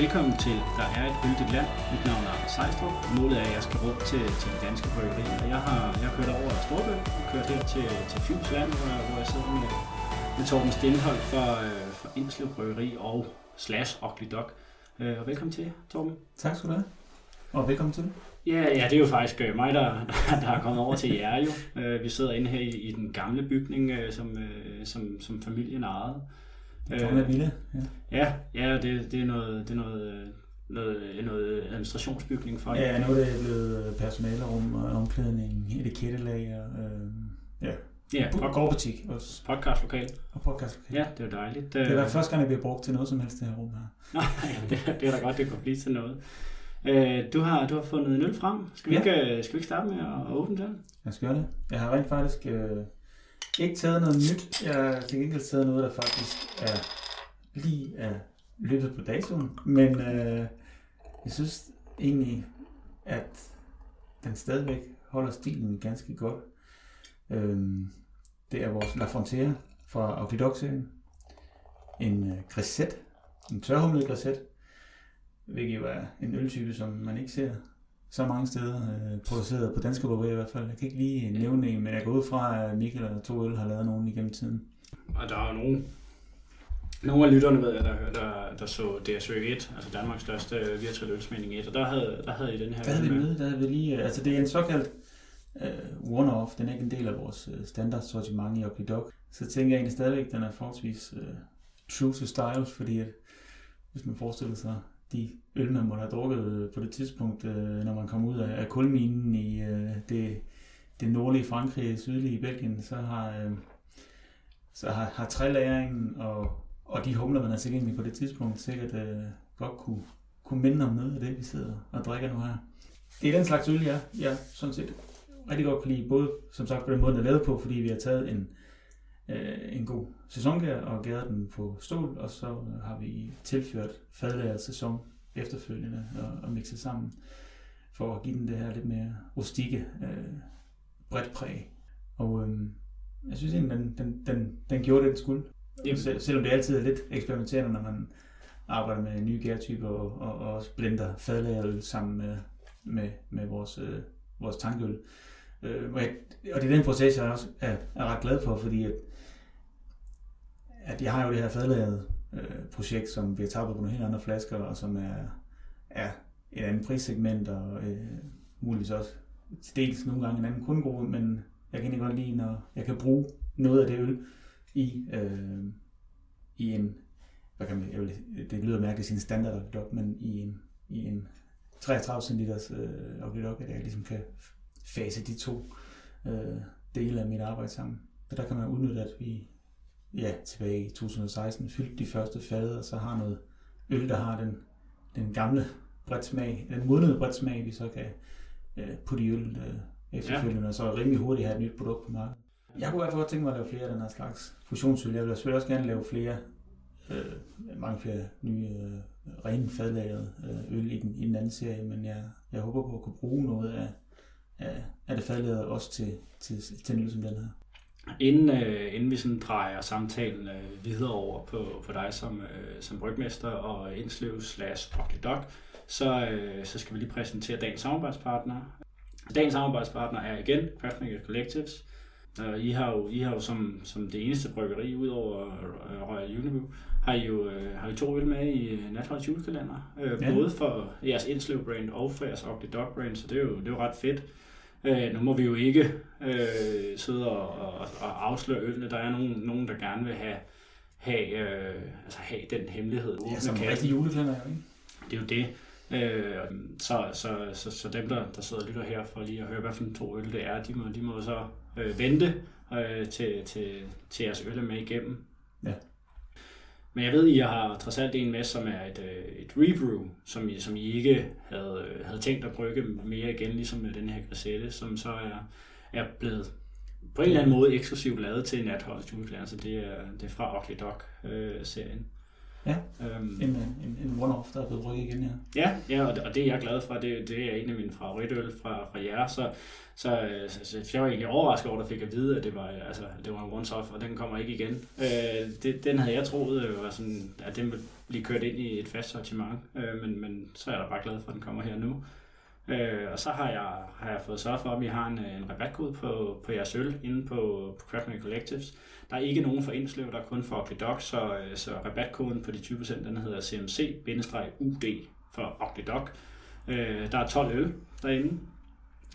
Velkommen til Der er et yndigt land. Mit navn er Anders Sejstrup. Målet er, at jeg skal rundt til, til de danske bryggerier. Og Jeg har, jeg har kørt over Storbøl og kørt her til, til Fyns Land, hvor, hvor jeg sidder med, med Torben Stenhold fra, øh, fra Indslev Bryggeri og slash Dog. Øh, og velkommen til, Torben. Tak skal du have. Og velkommen til. Ja, ja, det er jo faktisk øh, mig, der, der, der er kommet over til jer jo. Øh, vi sidder inde her i, i den gamle bygning, øh, som, øh, som, som familien ejede. Det kommer lidt vilde. Ja. Ja, ja det, det er noget, det er noget, øh, noget, noget administrationsbygning for ja, nu er det blevet personalerum og omklædning, etikettelag og øh, ja. Ja, pod- gårdbutik også. podcastlokal. Og podcast. Ja, det er dejligt. Det er første gang, det bliver brugt til noget som helst, det her rum her. Nå, ja, det, det er da godt, det kunne blive til noget. Øh, du, har, du har fundet en øl frem. Skal vi, Ja. ikke, øh, skal vi ikke starte med at, at åbne den? Jeg skal gøre det. Jeg har rent faktisk øh, ikke taget noget nyt. Jeg har til gengæld taget noget, der faktisk er lige er løbet på datoen. Men øh, jeg synes egentlig, at den stadigvæk holder stilen ganske godt. Øhm, det er vores La Frontière fra Auclidoc-serien. En øh, grisette, en tørhumlet grisette, hvilket jo er en øltype, som man ikke ser så mange steder, øh, produceret på danske bryggerier i hvert fald. Jeg kan ikke lige nævne en, men jeg går ud fra, at Michael og to øl har lavet nogen igennem tiden. Og der er nogen, nogle af lytterne, ved jeg, der, der, der så DSØ 1, altså Danmarks største øh, virtuelle ølsmænding 1, og der havde, der havde I den her Der havde vi møde, der havde vi lige, øh, altså det er en såkaldt uh, one-off, den er ikke en del af vores uh, standard sortiment i Okidoc. Så tænker jeg egentlig stadigvæk, at den er forholdsvis uh, true to styles, fordi at, hvis man forestiller sig de øl, man måtte have drukket øh, på det tidspunkt, øh, når man kom ud af, kulminen i øh, det, det nordlige Frankrig, sydlige Belgien, så har, så har, har trælæringen og, og de humler, man har tilgængelige på det tidspunkt, sikkert godt kunne, kunne minde om noget af det, vi sidder og drikker nu her. Det er den slags øl, jeg, jeg sådan set rigtig godt kan lide, både som sagt på den måde, den er lavet på, fordi vi har taget en, øh, en god sæsongær og gæret den på stål, og så har vi tilført fadlæret sæson efterfølgende og, og mixet sammen, for at give den det her lidt mere rustikke, øh, bredt præg. Og øh, jeg synes egentlig, den, den, den, den gjorde det, den skulle. Jamen. Sel, selvom det altid er lidt eksperimenterende, når man arbejder med nye gærtyper og, og, og også blender fadlagerøl sammen med, med, med vores, øh, vores tankøl. Øh, og, jeg, og det er den proces, jeg også er, er ret glad for, fordi at, at jeg har jo det her fadlaget øh, projekt, som vi har tabt på nogle helt andre flasker, og som er, er et andet prissegment, og øh, muligvis også til dels nogle gange en anden kundegruppe, men jeg kan egentlig godt lide, når jeg kan bruge noget af det øl i, øh, i en, hvad kan man, jeg vil, det lyder mærkeligt at sige en standard men i en, i en 33 cm øh, Okidok, at jeg ligesom kan fase de to øh, dele af mit arbejde sammen. Og der kan man udnytte, at vi ja, tilbage i 2016 fyldte de første fade, og så har noget øl, der har den, den gamle bredt smag, den modnede bredt smag, vi så kan øh, putte i øl øh, efterfølgende, ja. og så rimelig hurtigt have et nyt produkt på markedet. Jeg kunne i hvert fald godt tænke mig at lave flere af den her slags fusionsøl. Jeg vil selvfølgelig også gerne lave flere, øh, mange flere nye øh, rene fadlagrede øh, øl i den, i den anden serie, men jeg, jeg håber på at kunne bruge noget af, af, af det fadlagrede også til, til, til en øl som den her. Inden, øh, inden vi sådan drejer samtalen øh, videre over på, på dig som, øh, som brygmester og Indslev slash Dog, så, øh, så skal vi lige præsentere dagens samarbejdspartner. Dagens samarbejdspartner er igen Craftmaker Collectives. Øh, I har jo, I har jo som, som det eneste bryggeri, udover øh, Royal Unibrew, har I jo øh, har I to øl med i øh, Natholds julekalender. Øh, Ja. Både for jeres Indslev brand og for jeres Ugly Dog brand, så det er jo, det er jo ret fedt. Øh, nu må vi jo ikke øh, sidde og, og, og afsløre ølene. Der er nogen, nogen der gerne vil have, have, øh, altså have den hemmelighed. Ja, som en kassen. rigtig juleklænder, ikke? Det er jo det. Øh, så, så, så, så dem, der, der sidder og lytter her for lige at høre, hvad for to øl det er, de må, de må så øh, vente øh, til, til, til jeres øl er med igennem. Ja. Men jeg ved, I har trods alt en med, som er et, øh, et rebrew, som I, som I ikke havde, øh, havde tænkt at brygge mere igen, ligesom med den her grisette, som så er, er blevet på en eller anden måde eksklusivt lavet til Natholds julekalender, så det er, det er fra Ugly Dog-serien. Ja, øhm, en, en, en one-off, der er blevet rykket igen, ja. Ja, ja og, det, og det er jeg glad for. Det, det er en af mine favoritøl fra, fra jer, så, så, så, så jeg var egentlig overrasket over, at jeg fik at vide, at det var, altså, det var en one-off, og den kommer ikke igen. Øh, det, den havde jeg troet, øh, var sådan, at den ville blive kørt ind i et fast sortiment, øh, men, men så er jeg da bare glad for, at den kommer her nu. Øh, og så har jeg, har jeg fået sørget for, at vi har en, en rabatkode på, på jeres øl inde på, på Craftman Collectives. Der er ikke nogen for Indslev, der er kun for Dog, så, så rabatkoden på de 20% den hedder CMC-UD for Dog. Øh, der er 12 øl derinde.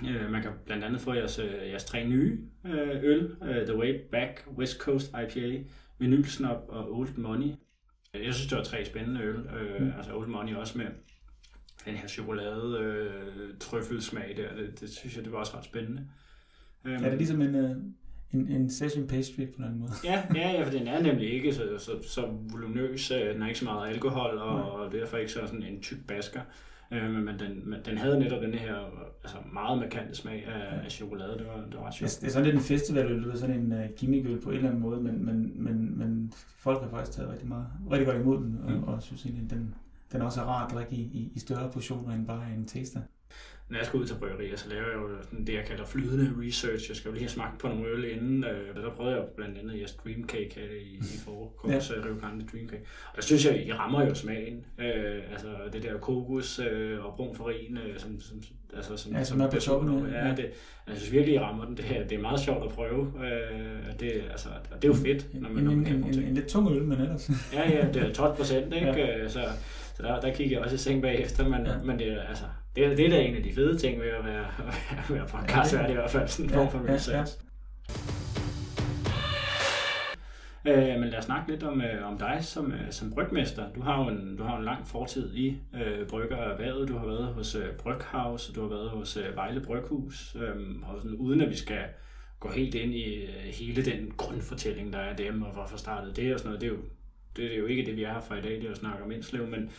Øh, man kan blandt andet få jeres, jeres tre nye øh, øl, The Way Back, West Coast IPA, Vinylsnop og Old Money. Jeg synes, det var tre spændende øl. Øh, mm. Altså Old Money også med den her chokolade øh, trøffelsmag der, det, det synes jeg, det var også ret spændende. Øhm, er det ligesom en, øh, en, en session pastry på en måde? ja, ja, ja, for den er nemlig ikke så, så, så voluminøs, øh, den har ikke så meget alkohol, og, mm. og derfor ikke så sådan en tyk basker. Øh, men den, men den havde netop den her altså meget markante smag af, af chokolade. Det var, det var ret sjovt. Det er sådan lidt en festival, det er sådan en uh, gimmickøl på en eller anden måde, men, men, men, men folk har faktisk taget rigtig, meget, rigtig godt imod den, og, mm. og synes egentlig, den, den er også rar at drikke i, i, i større portioner end bare en taster når jeg skal ud til bryggerier, så laver jeg jo sådan det, jeg kalder flydende research. Jeg skal jo lige have smagt på nogle øl inden. Øh, der prøvede jeg blandt andet jeres Dreamcake her i, i forkurs, ja. Rio Grande Dreamcake. Og der synes jeg, I rammer jo smagen. Øh, altså det der kokos øh, og brun farin, øh, som, som, altså, som, ja, som, som er på toppen. Ja, det, jeg synes virkelig, I rammer den. Det, her, det er meget sjovt at prøve. Øh, det, altså, og det er jo fedt, når man, en, når man kan en, en, en, lidt tung øl, men ellers. ja, ja, det er 12 procent, ikke? Ja. Øh, så, så der, der kigger jeg også i seng bagefter, men, ja. men det er altså, det, er, det er da en af de fede ting ved at være, at være podcast, ja, det, er det i hvert fald sådan en form for research. Ja, ja. Øh, men lad os snakke lidt om, øh, om dig som, øh, som brygmester. Du har jo en, du har en lang fortid i øh, bryggererhvervet. Du har været hos øh, Bryghaus, du har været hos øh, Vejle Bryghus. Øh, og sådan, uden at vi skal gå helt ind i øh, hele den grundfortælling, der er dem, og hvorfor startede det og sådan noget. Det er jo, det er jo ikke det, vi er her for i dag, det er at snakke om Indslev, men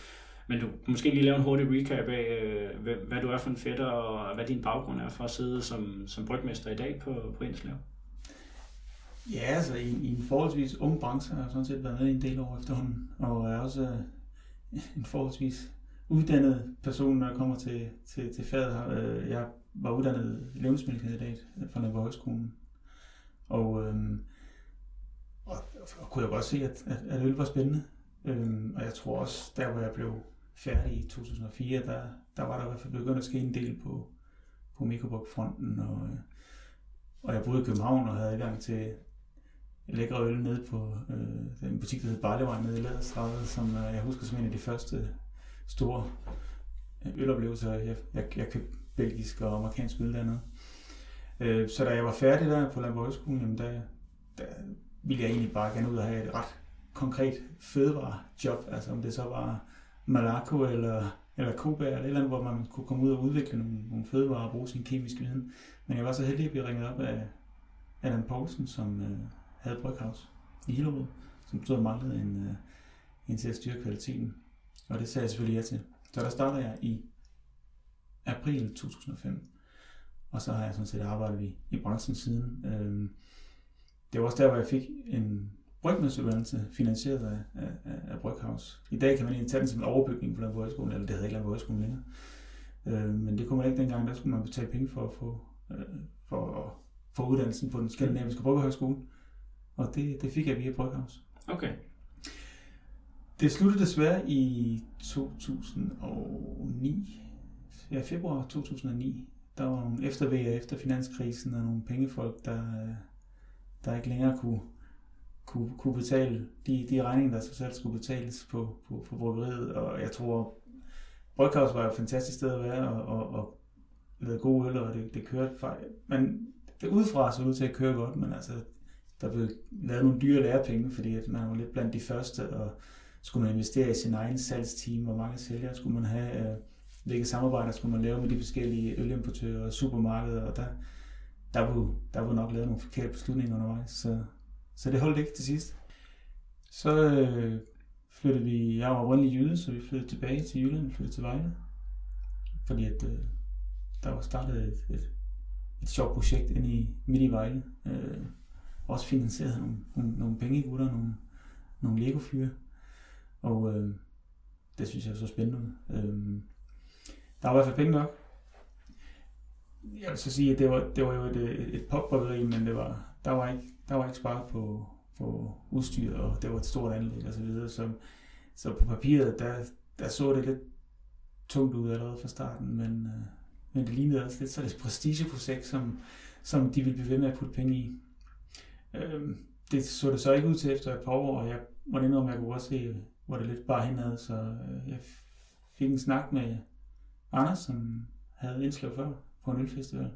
men du måske lige lave en hurtig recap af, øh, hvad du er for en fætter, og hvad din baggrund er for at sidde som, som brygmester i dag på, på Enslev. Ja, altså i, i en forholdsvis ung branche har jeg sådan set været med i en del år efterhånden, og er også øh, en forholdsvis uddannet person, når jeg kommer til, til, til faget. Øh, jeg var uddannet levnedsmiddelkandidat øh, fra Nørre Højskolen, og, øh, og, og kunne jeg godt se, at, at, at øl var spændende. Øh, og jeg tror også, der hvor jeg blev færdig i 2004, der, der var der i hvert fald begyndt at ske en del på, på Mikrobok-fronten, og, og jeg boede i København og havde adgang til lækre øl nede på øh, en butik, der hed Barlevej nede i Laderstræde, som øh, jeg husker som en af de første store øh, øloplevelser. Jeg, jeg, jeg købte belgisk og amerikansk øl dernede. Øh, så da jeg var færdig der på Landbrugshøjskolen, jamen der, der ville jeg egentlig bare gerne ud og have et ret konkret fødevarejob, altså om det så var Malaco eller, eller Koba eller et eller andet, hvor man kunne komme ud og udvikle nogle, nogle fødevarer og bruge sin kemiske viden. Men jeg var så heldig at blive ringet op af Adam Poulsen, som øh, havde Bryghaus i Hillerød, som stod og manglede en, øh, en til at styre kvaliteten. Og det sagde jeg selvfølgelig ja til. Så der startede jeg i april 2005. Og så har jeg sådan set arbejdet i, i branchen siden. Øh, det var også der, hvor jeg fik en brygmesteruddannelse finansieret af, af, af Bryghaus. I dag kan man egentlig tage den som en overbygning på den højskole, eller det hedder ikke højskole længere. Øh, men det kunne man ikke dengang, der skulle man betale penge for at få, øh, for at få uddannelsen på den skandinaviske bryggerhøjskole. Og det, det fik jeg via Bryghaus. Okay. Det sluttede desværre i 2009, ja, februar 2009. Der var nogle eftervejer efter finanskrisen og nogle pengefolk, der, der ikke længere kunne kunne, kunne betale de, de regninger, der så selv skulle betales på, på, på bryggeriet. Og jeg tror, Bryghaus var et fantastisk sted at være, og, og, og lavede gode øl, og det, det kørte Men det udefra så ud til at køre godt, men altså, der blev lavet nogle dyre lærepenge, fordi at man var lidt blandt de første, og skulle man investere i sin egen salgsteam, hvor mange sælgere skulle man have, øh, hvilke samarbejder skulle man lave med de forskellige ølimportører og supermarkeder, og der, der blev, der var nok lavet nogle forkerte beslutninger undervejs, så så det holdt ikke til sidst. Så øh, flyttede vi, jeg var oprindelig jyde, så vi flyttede tilbage til Jylland, flyttede til Vejle. Fordi at, øh, der var startet et, et, et sjovt projekt inde i, midt i Vejle. Øh, også finansieret nogle, nogle, nogle penge gutter, nogle, nogle Lego-fyre. Og øh, det synes jeg er så spændende. Øh, der var i hvert fald penge nok. Jeg vil så sige, at det var, det var jo et, et, et men det var, der, var ikke, der var ikke sparet på, på udstyr, og det var et stort anlæg og så videre. Så, så på papiret, der, der så det lidt tungt ud allerede fra starten, men, øh, men det lignede også lidt så det prestigeprojekt, som, som de ville blive ved med at putte penge i. Øh, det så det så ikke ud til efter et par år, og jeg må indrømme, at jeg kunne også se, hvor det lidt bare henad, så øh, jeg fik en snak med Anders, som havde indslag før på en ølfestival.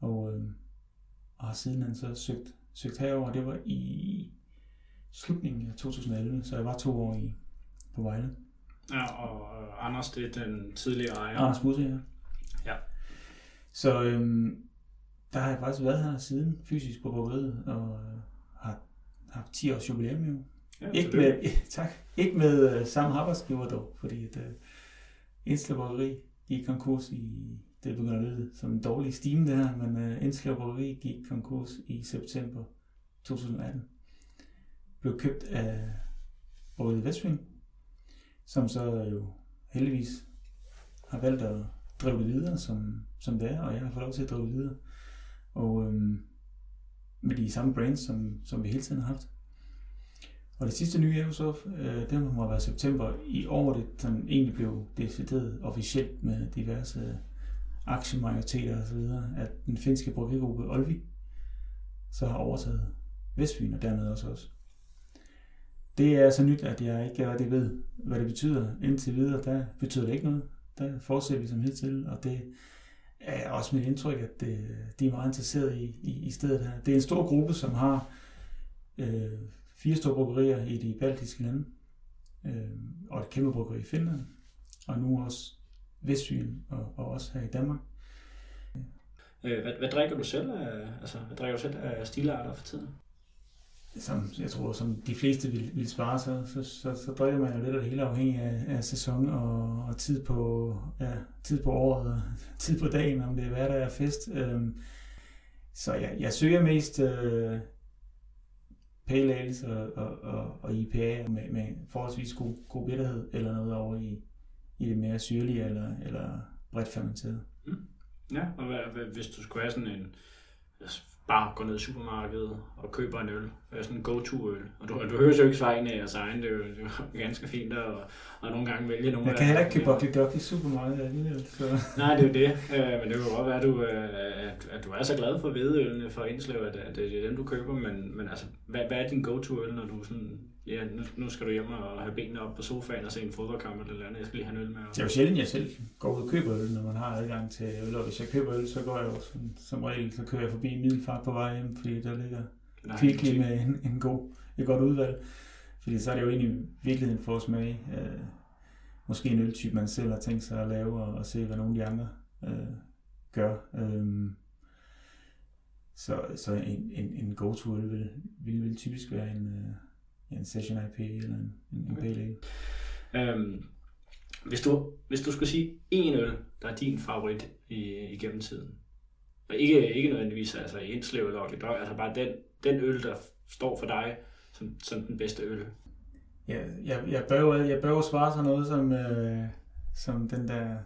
Og, øh, og har siden han så søgt, søgt herover. Det var i slutningen af 2011, så jeg var to år i, på Vejle. Ja, og øh, Anders, det er den tidligere ejer. Anders Busse, ja. Ja. Så øhm, der har jeg faktisk været her siden fysisk på bryggeriet, og øh, har haft 10 års jubilæum jo. Ja, Ikke med, tak. Ikke med uh, samme arbejdsgiver dog, fordi at uh, Indslev Bryggeri gik konkurs i, det begynder at lyde som en dårlig stime det her, men øh, Indslev Bryggeri gik konkurs i september 2018. Blev købt af Bryggeriet Vestfyn, som så jo heldigvis har valgt at drive det videre, som, som det er, og jeg har fået lov til at drive det videre. Og øhm, med de samme brands, som, som vi hele tiden har haft. Og det sidste nye er jo så, øh, det må være september i år, det sådan egentlig blev decideret officielt med diverse aktiemajoriteter og videre, at den finske bryggergruppe Olvi så har overtaget Vestfyn og dermed også os. Det er så nyt, at jeg ikke rigtig ved, hvad det betyder. Indtil videre, der betyder det ikke noget. Der fortsætter vi som hidtil, og det er også mit indtryk, at det, de er meget interesserede i, i, i stedet her. Det er en stor gruppe, som har øh, fire store bryggerier i de baltiske lande, øh, og et kæmpe bryggeri i Finland, og nu også Vestfyn og, og også her i Danmark. Øh, hvad, hvad drikker du selv af, altså, hvad drikker du selv af stilarter for tiden? Som jeg tror, som de fleste vil, vil svare, så, så, så, så drikker man jo lidt af det hele afhængig af, af sæson og, og tid, på, ja, tid på året og tid på dagen, om det er hverdag og fest. Øhm, så jeg, jeg søger mest øh, pale ales og, og, og, og IPA med, med forholdsvis god, god bitterhed, eller noget over i, i det mere syrlige eller, eller bredt fermenteret. Mm. Ja, og hvad, hvad, hvis du skulle have sådan en, altså, bare gå ned i supermarkedet og køber en øl, sådan en go-to-øl, og du, du hører jo ikke svejne af jeres egen, det er jo, det er jo ganske fint at, og nogle gange vælge nogle Jeg kan heller ikke købe Buckley Duck i supermarkedet alligevel, så... Nej, det er jo det, øh, men det kan godt være, at du, øh, at, at du er så glad for hvedeølene for Indslev, at, at det er dem, du køber, men, men altså, hvad, hvad er din go-to-øl, når du sådan ja, nu, nu skal du hjem og have benene op på sofaen og se en fodboldkamp eller noget andet. Jeg skal lige have en øl med. Det er jo sjældent, jeg selv går ud og køber øl, når man har adgang til øl. Og hvis jeg køber øl, så går jeg jo som, som regel, så kører jeg forbi middelfart på vej hjem, fordi der ligger kvickly med en, en god, et godt udvalg. Fordi så er det jo egentlig virkeligheden for at smage. Øh, måske en øltype, man selv har tænkt sig at lave, og, og se, hvad nogle af de andre øh, gør. Øh, så, så en, en, en go-to-øl vil, vil, vil typisk være en, øh, en session IP eller en, en okay. pale ale. Øhm, hvis, du, hvis du skulle sige en øl, der er din favorit i, igennem tiden, og ikke, ikke nødvendigvis altså Indslev eller Dog, altså bare den, den øl, der står for dig som, som den bedste øl. Ja, jeg, jeg, bør jo, jeg bør jo svare sådan noget som, øh, som den der...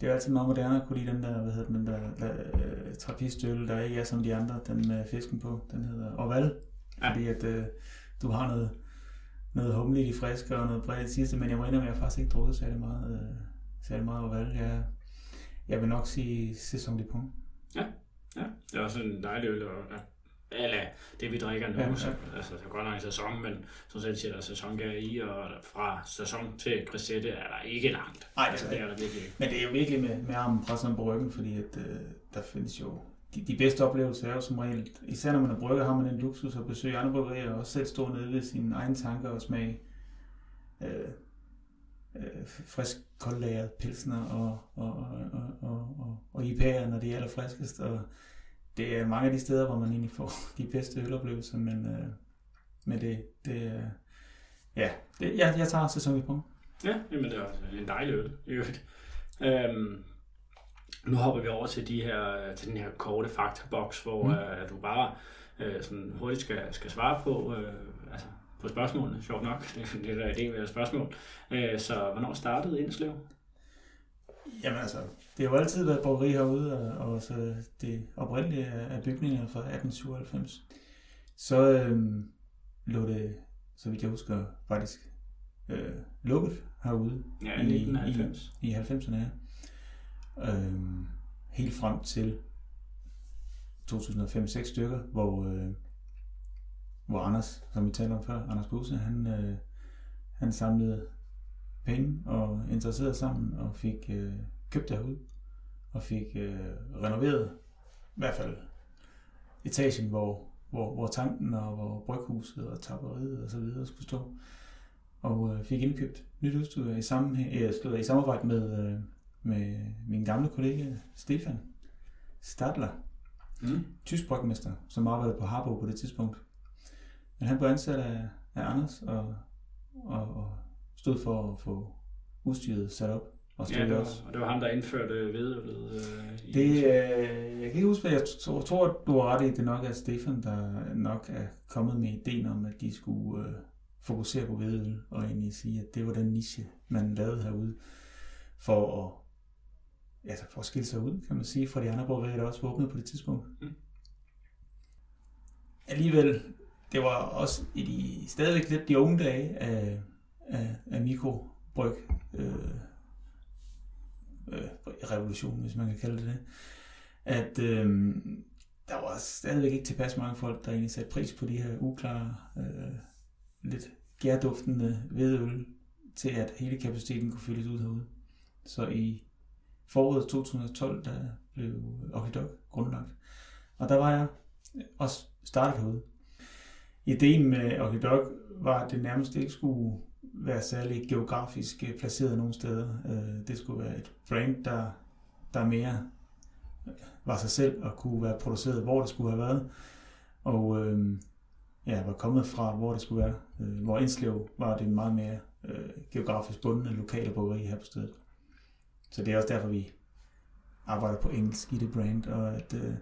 Det er altid meget moderne at kunne lide den der, hvad hedder den, der, der øh, trappistøl, der ikke er som de andre, den med fisken på. Den hedder Oval. Ja. Fordi at, øh, du har noget, noget humligt i frisk og noget bredt sidste, men jeg må indrømme, at jeg faktisk ikke drukket særlig meget, øh, særlig meget Oval. Jeg, jeg vil nok sige Saison de Pont. Ja, ja. Det er også en dejlig øl, og ja. Eller det vi drikker nu, ja, ja. Så, altså det er godt nok en sæson, men som selv siger, der er sæsongær i, og fra sæson til Grisette er der ikke langt. Nej, det, altså, det er der virkelig ikke. Men det er jo virkelig med, med armen presset på ryggen, fordi at, øh, der findes jo de, de bedste oplevelser er jo som regel, især når man er brygger, har man en luksus at besøge andre bryggerier og også selv stå nede ved sine egne tanker og smage øh, øh, frisk koldlagret pilsner og, og, og, og, og, og IPA'er, når de er allerfriskest. Og det er mange af de steder, hvor man egentlig får de bedste øloplevelser, men, øh, men det, det er, ja, det, jeg, jeg tager sæson i punkt. Ja, jamen det er også en dejlig øl, i øvrigt. Øhm, nu hopper vi over til, de her, til den her korte faktaboks, hvor mm. uh, du bare uh, sådan hurtigt skal, skal svare på, uh, altså på spørgsmålene, sjovt nok. Det, det er der idé ved spørgsmål. Øh, så hvornår startede Indslev? Jamen altså, det har jo altid været bryggeri herude, og, og så det oprindelige af bygninger fra 1897. Så øhm, lå det, så vidt jeg husker, faktisk øh, lukket herude. Ja, i 1990. I, i 90'erne, ja øh, helt frem til 2005-6 stykker, hvor, øh, hvor Anders, som vi talte om før, Anders Buse, han, øh, han samlede penge og interesserede sammen og fik øh, købt derud og fik øh, renoveret i hvert fald etagen, hvor, hvor, hvor tanken og hvor bryghuset og tapperiet og så videre skulle stå. Og øh, fik indkøbt nyt udstyr i, sammen, øh, i samarbejde med, øh, med min gamle kollega Stefan Stadler, mm. tysk brygmester, som arbejdede på Harbo på det tidspunkt. Men han blev ansat af, af Anders og, og, og stod for at få udstyret sat op. Og, ja, det var, også. og det var ham, der indførte vedøllet? Øh, det, øh, jeg kan ikke huske, jeg tror, tror, at du har ret i, det nok er Stefan, der nok er kommet med ideen om, at de skulle øh, fokusere på vedøl, og egentlig sige, at det var den niche, man lavede herude, for at, altså for at skille sig ud, kan man sige, fra de andre bryggerier, der også var åbnet på det tidspunkt. Mm. Alligevel, det var også i de, stadigvæk lidt de unge dage af, af, af mikrobryg øh, øh, revolution, hvis man kan kalde det det, at øh, der var stadigvæk ikke tilpas mange folk, der egentlig satte pris på de her uklare, øh, lidt gærduftende vedøl, til at hele kapaciteten kunne fyldes ud herude. Så i foråret 2012, der blev Okidok grundlagt. Og der var jeg også startet herude. Ideen med Okidok var, at det nærmest ikke skulle være særlig geografisk øh, placeret nogen steder. Øh, det skulle være et brand, der, der mere var sig selv og kunne være produceret, hvor det skulle have været. Og øh, ja, var kommet fra, hvor det skulle være. Øh, hvor Indslev var det meget mere øh, geografisk bundne lokale bryggeri her på stedet. Så det er også derfor, vi arbejder på engelsk i det brand, og at øh,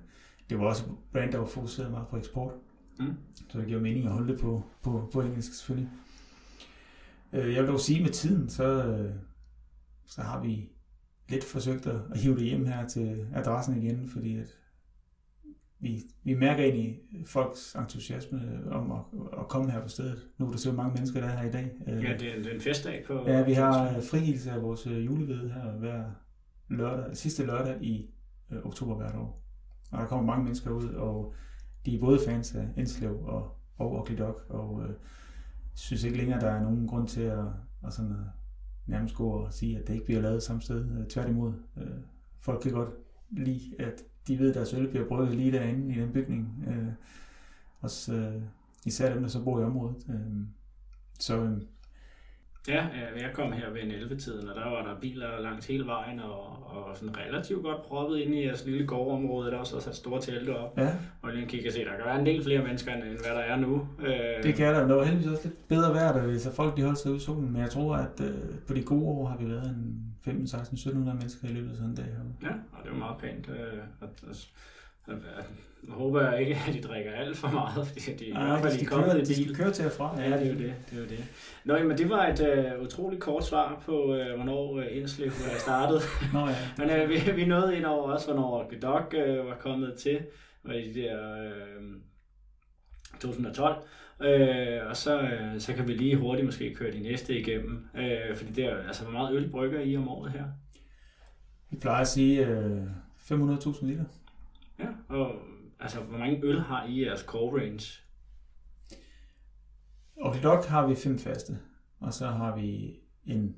det var også et brand, der var fokuseret meget på eksport. Mm. Så det giver mening at holde det på, på, på engelsk selvfølgelig. Øh, jeg vil dog sige, med tiden, så, øh, så har vi lidt forsøgt at, hive det hjem her til adressen igen, fordi at vi, vi mærker egentlig folks entusiasme om at, at komme her på stedet. Nu er der så mange mennesker, der er her i dag. Øh, ja, det er, det er en festdag på... Ja, vi har frigivelse af vores juleved her hver lørdag, sidste lørdag i øh, oktober hvert år. Og der kommer mange mennesker ud, og de er både fans af Enslev og, og Ugly Dog, og øh, synes ikke længere, der er nogen grund til at, at sådan, at nærmest gå og sige, at det ikke bliver lavet samme sted. Øh, tværtimod, øh, folk kan godt lide, at de ved, at deres øl bliver brygget lige derinde i den bygning. Øh, også, øh, især dem, der så bor i området. Øh, så øh, Ja, jeg kom her ved en 11-tiden, og der var der biler langs hele vejen, og, og sådan relativt godt proppet ind i jeres lille gårdområde, der også har sat store telte op. Ja. Og lige kigge og se, der kan være en del flere mennesker, end hvad der er nu. Øh, det kan der, men der var heldigvis også lidt bedre vejr, der, så folk de holdt sig ud i solen. Men jeg tror, at øh, på de gode år har vi været en 15, 16, 1700 mennesker i løbet af sådan en dag herude. Ja, og det var meget pænt. Øh, at, at, jeg håber ikke, at de drikker alt for meget, fordi de, ja, de, kommet køre, de skal køre til og fra. Ja, det er jo det. det, er jo det. Nå, men det var et uh, utroligt kort svar på, uh, hvornår uh, Indslev uh, startede. Nå, ja. men uh, vi, vi nåede ind over også, hvornår Gedok uh, var kommet til, var i de der uh, 2012. Uh, og så, uh, så kan vi lige hurtigt måske køre de næste igennem, uh, fordi det er altså, hvor meget øl brygger I om året her? Vi plejer at sige uh, 500.000 liter. Og altså, hvor mange øl har I i jeres core range? Dog har vi fem faste, og så har vi en,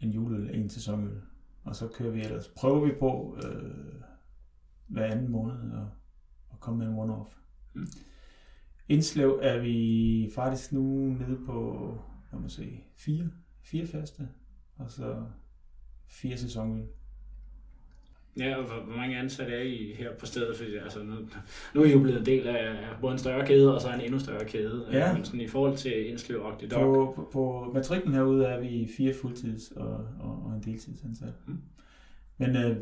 en juleøl, en sæsonøl. Og så kører vi ellers, prøver vi på øh, hver anden måned at, at komme med en one-off. Mm. Indslev er vi faktisk nu nede på, lad mig se, fire, fire faste, og så fire sæsonøl. Ja, og hvor, hvor mange ansatte er I her på stedet? Fordi altså, nu, nu er I jo blevet en del af både en større kæde og så en endnu større kæde. Ja. Men sådan i forhold til Indslev og Dog. På, på, på matrikken herude er vi fire fuldtids- og, og, og en deltidsansat. Mm. Men øh,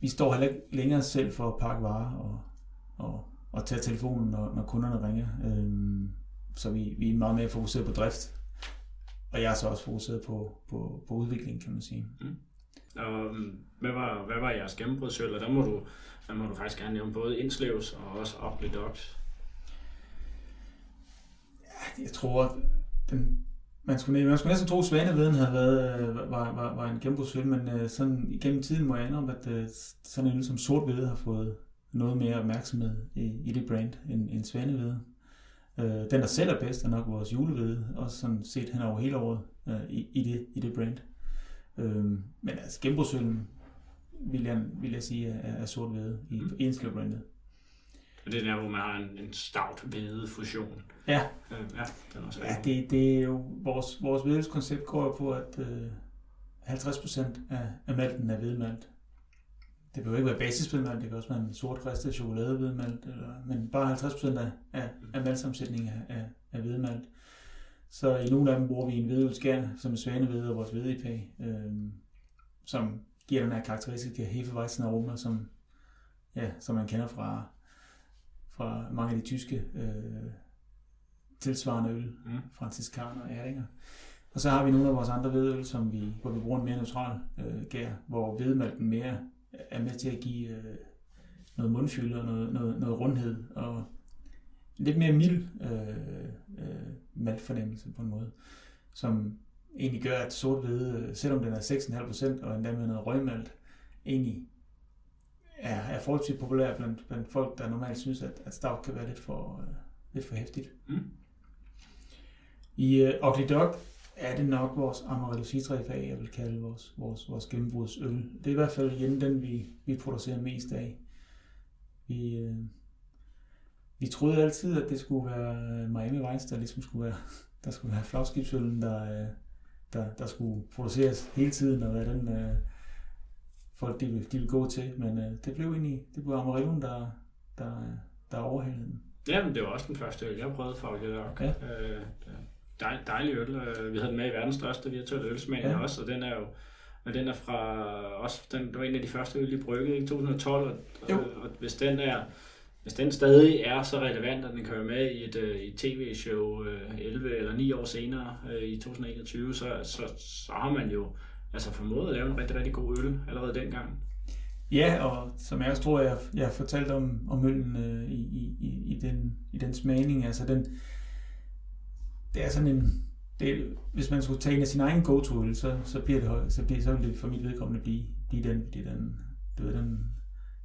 vi står heller ikke længere selv for at pakke varer og, og, og tage telefonen, når, når kunderne ringer. Øh, så vi, vi er meget mere fokuseret på drift. Og jeg er så også fokuseret på, på, på udvikling, kan man sige. Mm. Og øhm, hvad var, hvad var jeres gennembrudsøl? Og der må du, der må du faktisk gerne nævne både Indslevs og også Ugly Dogs. Ja, jeg tror, den, man skulle, man skulle næsten tro, at Svaneveden havde været, øh, var, var, var en gennembrudsøl, men øh, sådan igennem tiden må jeg indrømme, at øh, sådan en øl som sort har fået noget mere opmærksomhed i, i det brand end, end Svanevede. Uh, den, der sælger bedst, er nok vores julevede, også sådan set hen over hele året i, i, det, i det brand. Uh, men altså, gennembrudsøllen vil jeg, vil jeg sige er, er sort hvede i mm. Enslev-brandet. Det er der, hvor man har en, en stavt hvede fusion. Ja. Øh, ja, den er også ja det, det er jo, vores, vores hvedelskoncept går jo på, at øh, 50% af, af malten er hvedemalt. Det jo ikke være basishvedemalt, det kan også være en sort ristet chokoladehvedemalt, eller, men bare 50% af, af, af maltsammensætningen af, af, af hvedemalt. Så i nogle af dem bruger vi en hvedølskær, som er svanehvede og vores hvedepag, øh, som giver den her karakteristiske hefeweizen aroma, som, ja, som man kender fra, fra mange af de tyske øh, tilsvarende øl, mm. franciscaner og ærlinger. Og så har vi nogle af vores andre hvedøl, som vi, hvor vi bruger en mere neutral øh, gær, hvor hvedemalten mere er med til at give øh, noget mundfylde og noget, noget, noget rundhed og lidt mere mild øh, øh, maltfornemmelse på en måde, som egentlig gør, at sort hvede, selvom den er 6,5% og endda med noget røgmalt, egentlig er, er forholdsvis populær blandt, blandt folk, der normalt synes, at, at stout kan være lidt for, uh, lidt for hæftigt. Mm. I uh, Ugly Dog er det nok vores Amarillo Citra jeg vil kalde vores, vores, vores gennembrudsøl. Det er i hvert fald igen den, vi, vi producerer mest af. Vi, uh, vi troede altid, at det skulle være Miami Vice, der ligesom skulle være, der skulle være flagskibsøllen, der, der, der skulle produceres hele tiden, og være den, uh, folk de de vil gå til, men uh, det blev egentlig, det blev Amarilloen, der, der, der overhældede den. Ja, men det var også den første øl, jeg prøvede fra Gædok. Ja. Øh, dej, dejlig øl. Øh, vi havde den med i verdens største virtuelle ølsmag ja. også, og den er jo men den er fra også, den, det var en af de første øl, de bryggede i 2012, og, og, og, hvis den er, hvis den stadig er så relevant, at den være med i et, øh, i et tv-show øh, 11 eller 9 år senere øh, i 2021, så, så, så har man jo altså formået at lave en rigtig, rigtig god øl allerede dengang. Ja, og som jeg også tror, jeg, jeg har fortalt om, om øllen øh, i, i, i, den, i den smagning, altså den, det er sådan en, det, hvis man skulle tage en af sin egen go-to-øl, så, så, bliver det, så, bliver, så vil det for mit vedkommende blive, blive den, fordi den, du ved, den,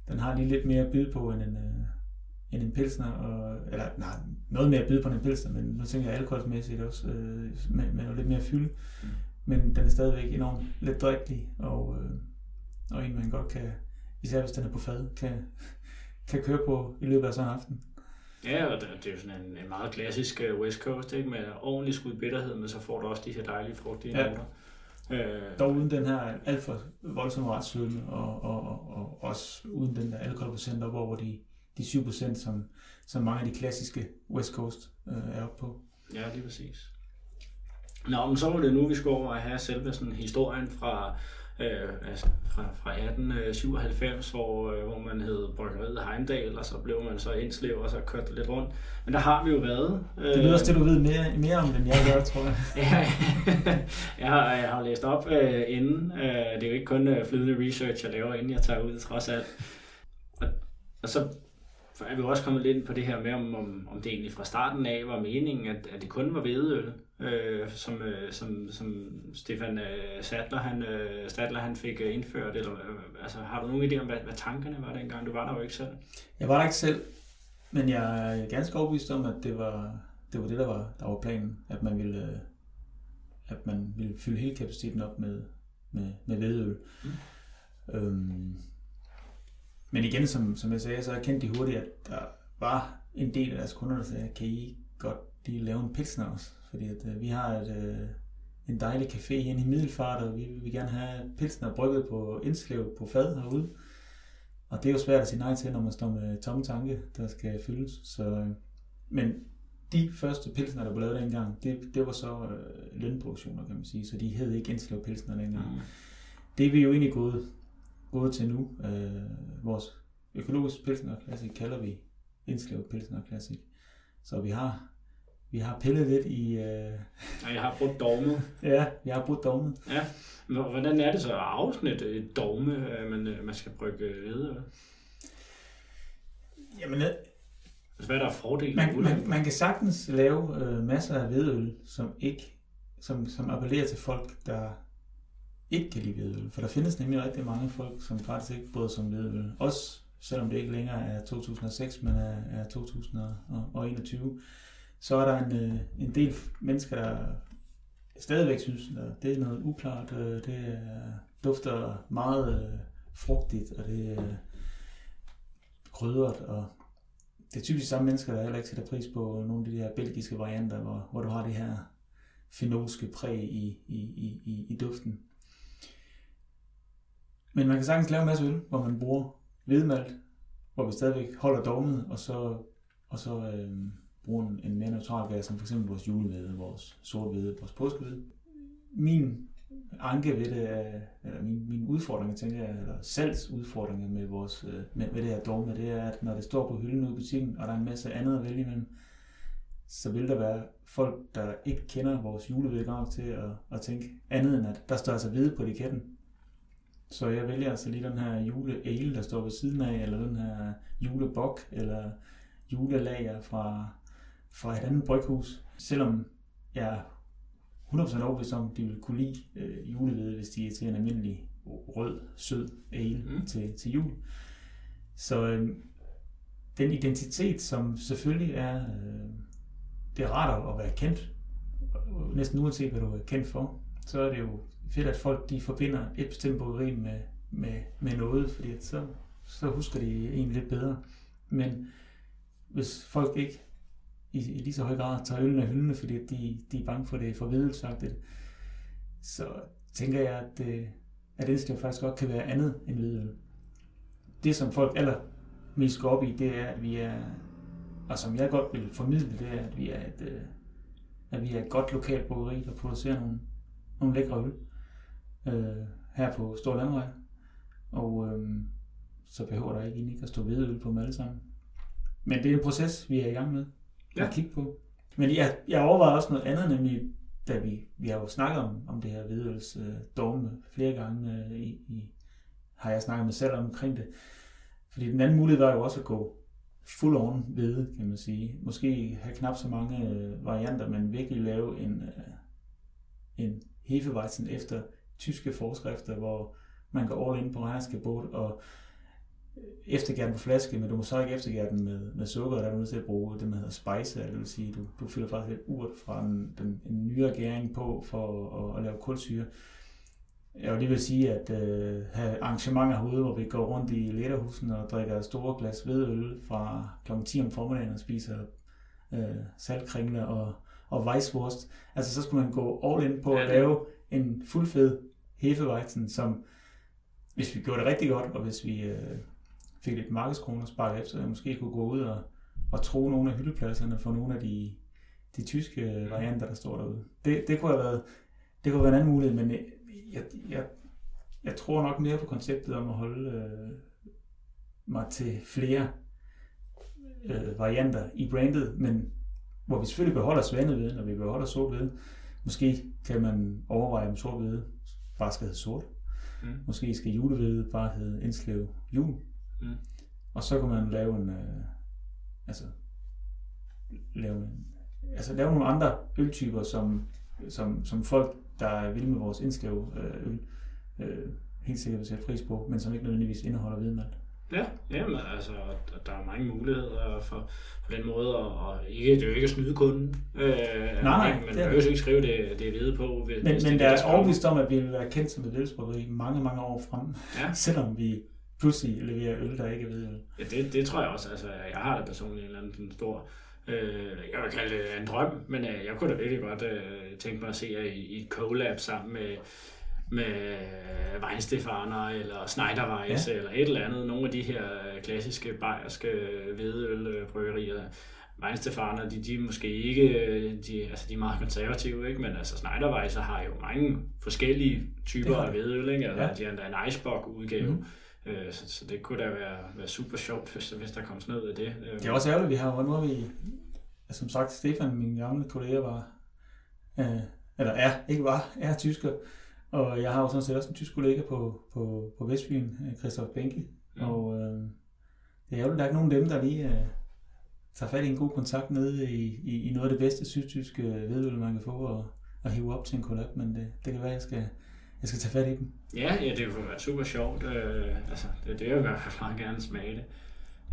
den har lige lidt mere at byde på end en, øh, end en pilsner, og, eller nej, noget mere at byde på en pilsner, men nu tænker jeg alkoholmæssigt også, øh, med, med lidt mere fylde. Mm. Men den er stadigvæk enormt let drikkelig, og, øh, og en man godt kan, især hvis den er på fad, kan, kan køre på i løbet af sådan en aften. Ja, og det er jo sådan en, en meget klassisk uh, West Coast, ikke? med ordentlig skud bitterhed, men så får du også de her dejlige frugtige ja. noter. Øh, Dog uden den her alt for voldsomme retssødme, og, og, og, og, også uden den der alkoholprocent op over de, de 7%, som, som mange af de klassiske West Coast øh, er oppe på. Ja, lige præcis. Nå, men så var det nu, vi skulle over at have selve sådan historien fra, øh, altså fra, fra 1897, hvor, øh, hvor man hed Bryggeriet Heimdal, og så blev man så indslev, og så kørte lidt rundt. Men der har vi jo været. Øh, det lyder også det, du ved mere, mere om, end jeg gør, tror jeg. ja, jeg, har, jeg har læst op øh, inden. Øh, det er jo ikke kun øh, flydende research, jeg laver, inden jeg tager ud, trods alt. Og, og så er vi også kommet lidt ind på det her med, om, om, om det egentlig fra starten af var meningen, at, at det kun var hvedeøl, øh, som, øh, som, som Stefan øh, Sadler, han, øh, Stadler, han fik øh, indført. Eller, øh, altså, har du nogen idé om, hvad, hvad tankerne var dengang? Du var der jo ikke selv. Jeg var der ikke selv, men jeg er ganske overbevist om, at det var det, var det der, var, der var planen, at man ville, øh, at man ville fylde hele kapaciteten op med, med, med hvedeøl. Mm. Øhm, men igen, som, som jeg sagde, så erkendte de hurtigt, at der var en del af deres kunder, der sagde, kan I godt lige lave en pilsner også? Fordi at, øh, vi har et, øh, en dejlig café inde i Middelfart, og vi vil gerne have pilsner brygget på indslev på fad herude. Og det er jo svært at sige nej til, når man står med tomme tanke, der skal fyldes. Så, øh, men de første pilsner, der blev lavet dengang, det, det var så øh, lønproduktioner, kan man sige. Så de hed ikke indslev pilsner dengang. Mm. Det er vi jo egentlig gået gået til nu. Øh, vores økologiske Pilsner Classic kalder vi Indslev Pilsner Classic. Så vi har vi har pillet lidt i... Øh... Ja, jeg har brugt dogmet. ja, jeg har brugt dogmet. Ja, hvordan er det så at afsnit et dogme, man, man skal brygge ved? Jamen, Altså, hvad er der fordele? Man, man, man kan sagtens lave øh, masser af hvedøl, som ikke som, som appellerer til folk, der ikke kan lide hvidøl. For der findes nemlig rigtig mange folk, som faktisk ikke bryder sig om hvidøl. Også selvom det ikke længere er 2006, men er, er 2021, så er der en, øh, en del mennesker, der stadigvæk synes, at det er noget uklart. Øh, det dufter meget øh, frugtigt, og det er krydret, og det er typisk samme mennesker, der heller ikke sætter pris på nogle af de her belgiske varianter, hvor, hvor du har det her fenolske præg i, i, i, i duften. Men man kan sagtens lave en masse øl, hvor man bruger hvedemalt, hvor vi stadigvæk holder dogmet, og så, og så øh, bruger en, en mere neutral gas, som f.eks. vores julehvede, vores sortvede, vores påskehvede. Min anke ved det, er, eller min, min udfordring, tænker jeg, eller salgsudfordringer med, vores, øh, med, med det her dogme, det er, at når det står på hylden ude i butikken, og der er en masse andet at vælge imellem, så vil der være folk, der ikke kender vores julevedgang til at, at tænke andet end, at der står altså hvide på etiketten. Så jeg vælger altså lige den her juleale, der står ved siden af, eller den her julebok, eller julelager fra, fra et andet bryghus. Selvom jeg 100% overbevist om, at de vil kunne lide øh, julehvede, hvis de er til en almindelig rød, sød ale mm. til, til jul. Så øh, den identitet, som selvfølgelig er, øh, det er rart at være kendt, næsten uanset hvad du er kendt for, så er det jo fedt, at folk de forbinder et bestemt bryggeri med, med, med noget, fordi at så, så husker de en lidt bedre. Men hvis folk ikke i, i lige så høj grad tager øllen af hyldene, fordi de, de er bange for det forvedelsagtigt, så tænker jeg, at, øh, at at Indslev faktisk godt kan være andet end hvidøl. Det, som folk aller mest går op i, det er, at vi er, og som jeg godt vil formidle, det er, at vi er et, øh, at vi er et godt lokalt bryggeri, der producerer nogle, nogle lækre øl øh, her på Stor Landvej. Og øh, så behøver der ikke ikke at stå hvidøl på dem alle sammen. Men det er en proces, vi er i gang med ja. at kigge på. Men jeg, jeg overvejer også noget andet, nemlig da vi, vi har jo snakket om, om det her hvidøls øh, dogme flere gange øh, i, i, har jeg snakket med selv omkring det. Fordi den anden mulighed var jo også at gå full on ved, kan man sige. Måske have knap så mange øh, varianter, men virkelig lave en, øh, en hefeweizen efter tyske forskrifter, hvor man går all in på båd og eftergærden på flaske, men du må så ikke eftergære den med, med sukker, der er du nødt til at bruge det, man hedder spice, det vil sige, du, du fylder faktisk et urt fra en, den, en nyere gæring på for at, at lave kulsyre. Jeg vil lige vil sige, at øh, have arrangementer herude, hvor vi går rundt i letterhusen og drikker store glas hvedøl fra kl. 10 om formiddagen og spiser øh, saltkringle og, og weisswurst. Altså så skulle man gå all in på ja, at lave en fuldfed hefeweizen, som hvis vi gjorde det rigtig godt, og hvis vi øh, fik lidt markedskroner sparet efter, jeg måske kunne gå ud og, og tro nogle af hyldepladserne for nogle af de, de tyske varianter, der står derude. Det, det kunne have været, det kunne have været en anden mulighed, men jeg, jeg, jeg, jeg tror nok mere på konceptet om at holde øh, mig til flere øh, varianter i brandet, men hvor vi selvfølgelig beholder svaneveden, og vi beholder sort Måske kan man overveje, om sort bare skal hedde sort. Mm. Måske skal julevede bare hedde Indslev Jul. Mm. Og så kan man lave en, øh, altså, lave, en, altså lave nogle andre øltyper, som, som, som folk, der er vilde med vores indskrev øh, øl, øh, helt sikkert vil sætte pris på, men som ikke nødvendigvis indeholder hvidemalt. Ja, jamen, altså, der er mange muligheder for, på den måde, og ikke, det er jo ikke at snyde kunden. Øh, nej, nej. Man kan jo ikke skrive det, det er hvide på. Hvis, men, hvis men det, der er overbevist om, at vi vil være kendt som et ølsbryggeri mange, mange år frem, ja. selvom vi pludselig leverer øl, der ikke er hvidøl. Ja, det, det tror jeg også. Altså, jeg har da personligt en eller anden stor, øh, jeg vil kalde det en drøm, men øh, jeg kunne da virkelig godt øh, tænke mig at se jer i, i et collab sammen med, med Weinstefaner eller Schneiderweiss ja. eller et eller andet. Nogle af de her klassiske bayerske hvedølbryggerier. Weinstefaner, de, de er måske ikke, de, altså de er meget konservative, ikke? men altså Schneiderweiss har jo mange forskellige typer af hvedøl, ikke? Altså, ja. de har endda en Icebox udgave. Mm. Øh, så, så det kunne da være, være super sjovt, hvis, hvis der kom sådan noget af det. Øh. Det er også ærgerligt, vi har, hvornår vi som sagt, Stefan, min gamle kollega, var, øh, eller er, ikke var, er tysker. Og jeg har jo sådan set også en tysk kollega på, på, på Vestbyen, øh, Christoph Benke. Mm. Og øh, det er jo, der er ikke nogen af dem, der lige øh, tager fat i en god kontakt nede i, i, i noget af det bedste sydtyske vedøl, man kan få og, og hive op til en kollab, men det, det kan være, at jeg skal, jeg skal tage fat i dem. Ja, ja det vil være super sjovt. Øh, altså, det, det er jo i hvert fald meget gerne smage det.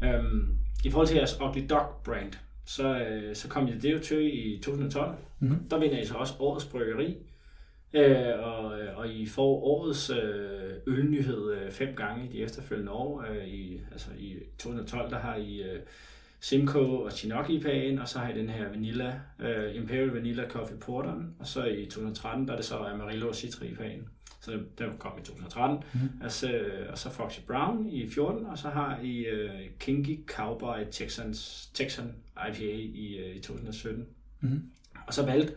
Øhm, I forhold til jeres Ugly Dog brand, så, øh, så kom I det jo til i 2012. Mm-hmm. Der vinder I så også årets bryggeri. Øh, og, og I får årets øh, ølnyhed øh, fem gange i de efterfølgende år. Øh, i, altså i 2012 der har I øh, Simcoe og Chinook IPA'en, og så har I den her Vanilla, øh, Imperial Vanilla Coffee Porteren, og så i 2013 der er det så Amarillo Citra IPA'en. Så den kom i 2013. Mm. Altså, og så Foxy Brown i 14, og så har I uh, Kinky Cowboy Texans, Texan IPA i, uh, i 2017. Mm. Og så valgte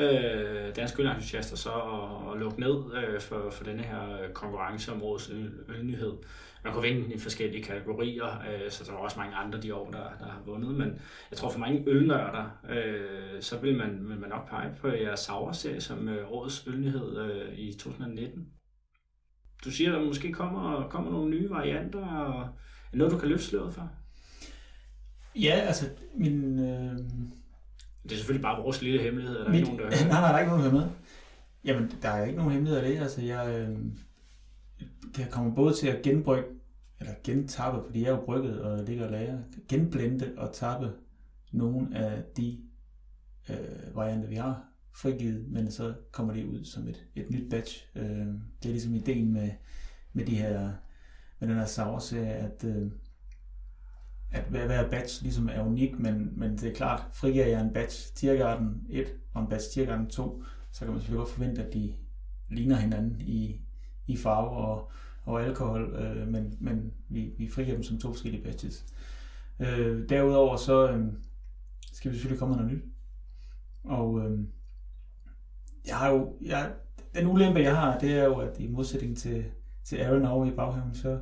øh, danske ølentusiaster så at, at lukke ned øh, for, for denne her konkurrence om årets ølnyhed. Man kunne vinde den i forskellige kategorier, øh, så der var også mange andre de år, der, der har vundet, men jeg tror for mange ølnørder, øh, så vil man, vil man nok pege på jeres Sauer-serie som øh, årets ølnyhed øh, i 2019. Du siger, at der måske kommer, kommer nogle nye varianter, og er noget, du kan løfte sløret for? Ja, altså min... Øh det er selvfølgelig bare vores lille hemmelighed, er der Mit, ikke nogen, der... Nej, nej, der er ikke nogen hemmelighed. Jamen, der er ikke nogen hemmelighed af det. Altså, jeg, øh, jeg kommer både til at genbrygge, eller gentappe, fordi jeg er jo brygget og ligger og lager, genblende og tappe nogle af de øh, varianter, vi har frigivet, men så kommer de ud som et, et nyt batch. Øh, det er ligesom ideen med, med de her, med den her sauer-serie, at øh, at hver batch ligesom er unik, men, men det er klart, frigiver jeg en batch Tiergarten 1 og en batch Tiergarten 2, så kan man selvfølgelig godt forvente, at de ligner hinanden i, i farve og, og alkohol, øh, men, men vi, vi frigiver dem som to forskellige batches. Øh, derudover så øh, skal vi selvfølgelig komme med noget nyt. Og øh, jeg har jo, jeg, den ulempe jeg har, det er jo, at i modsætning til, til Aaron over i baghaven, så,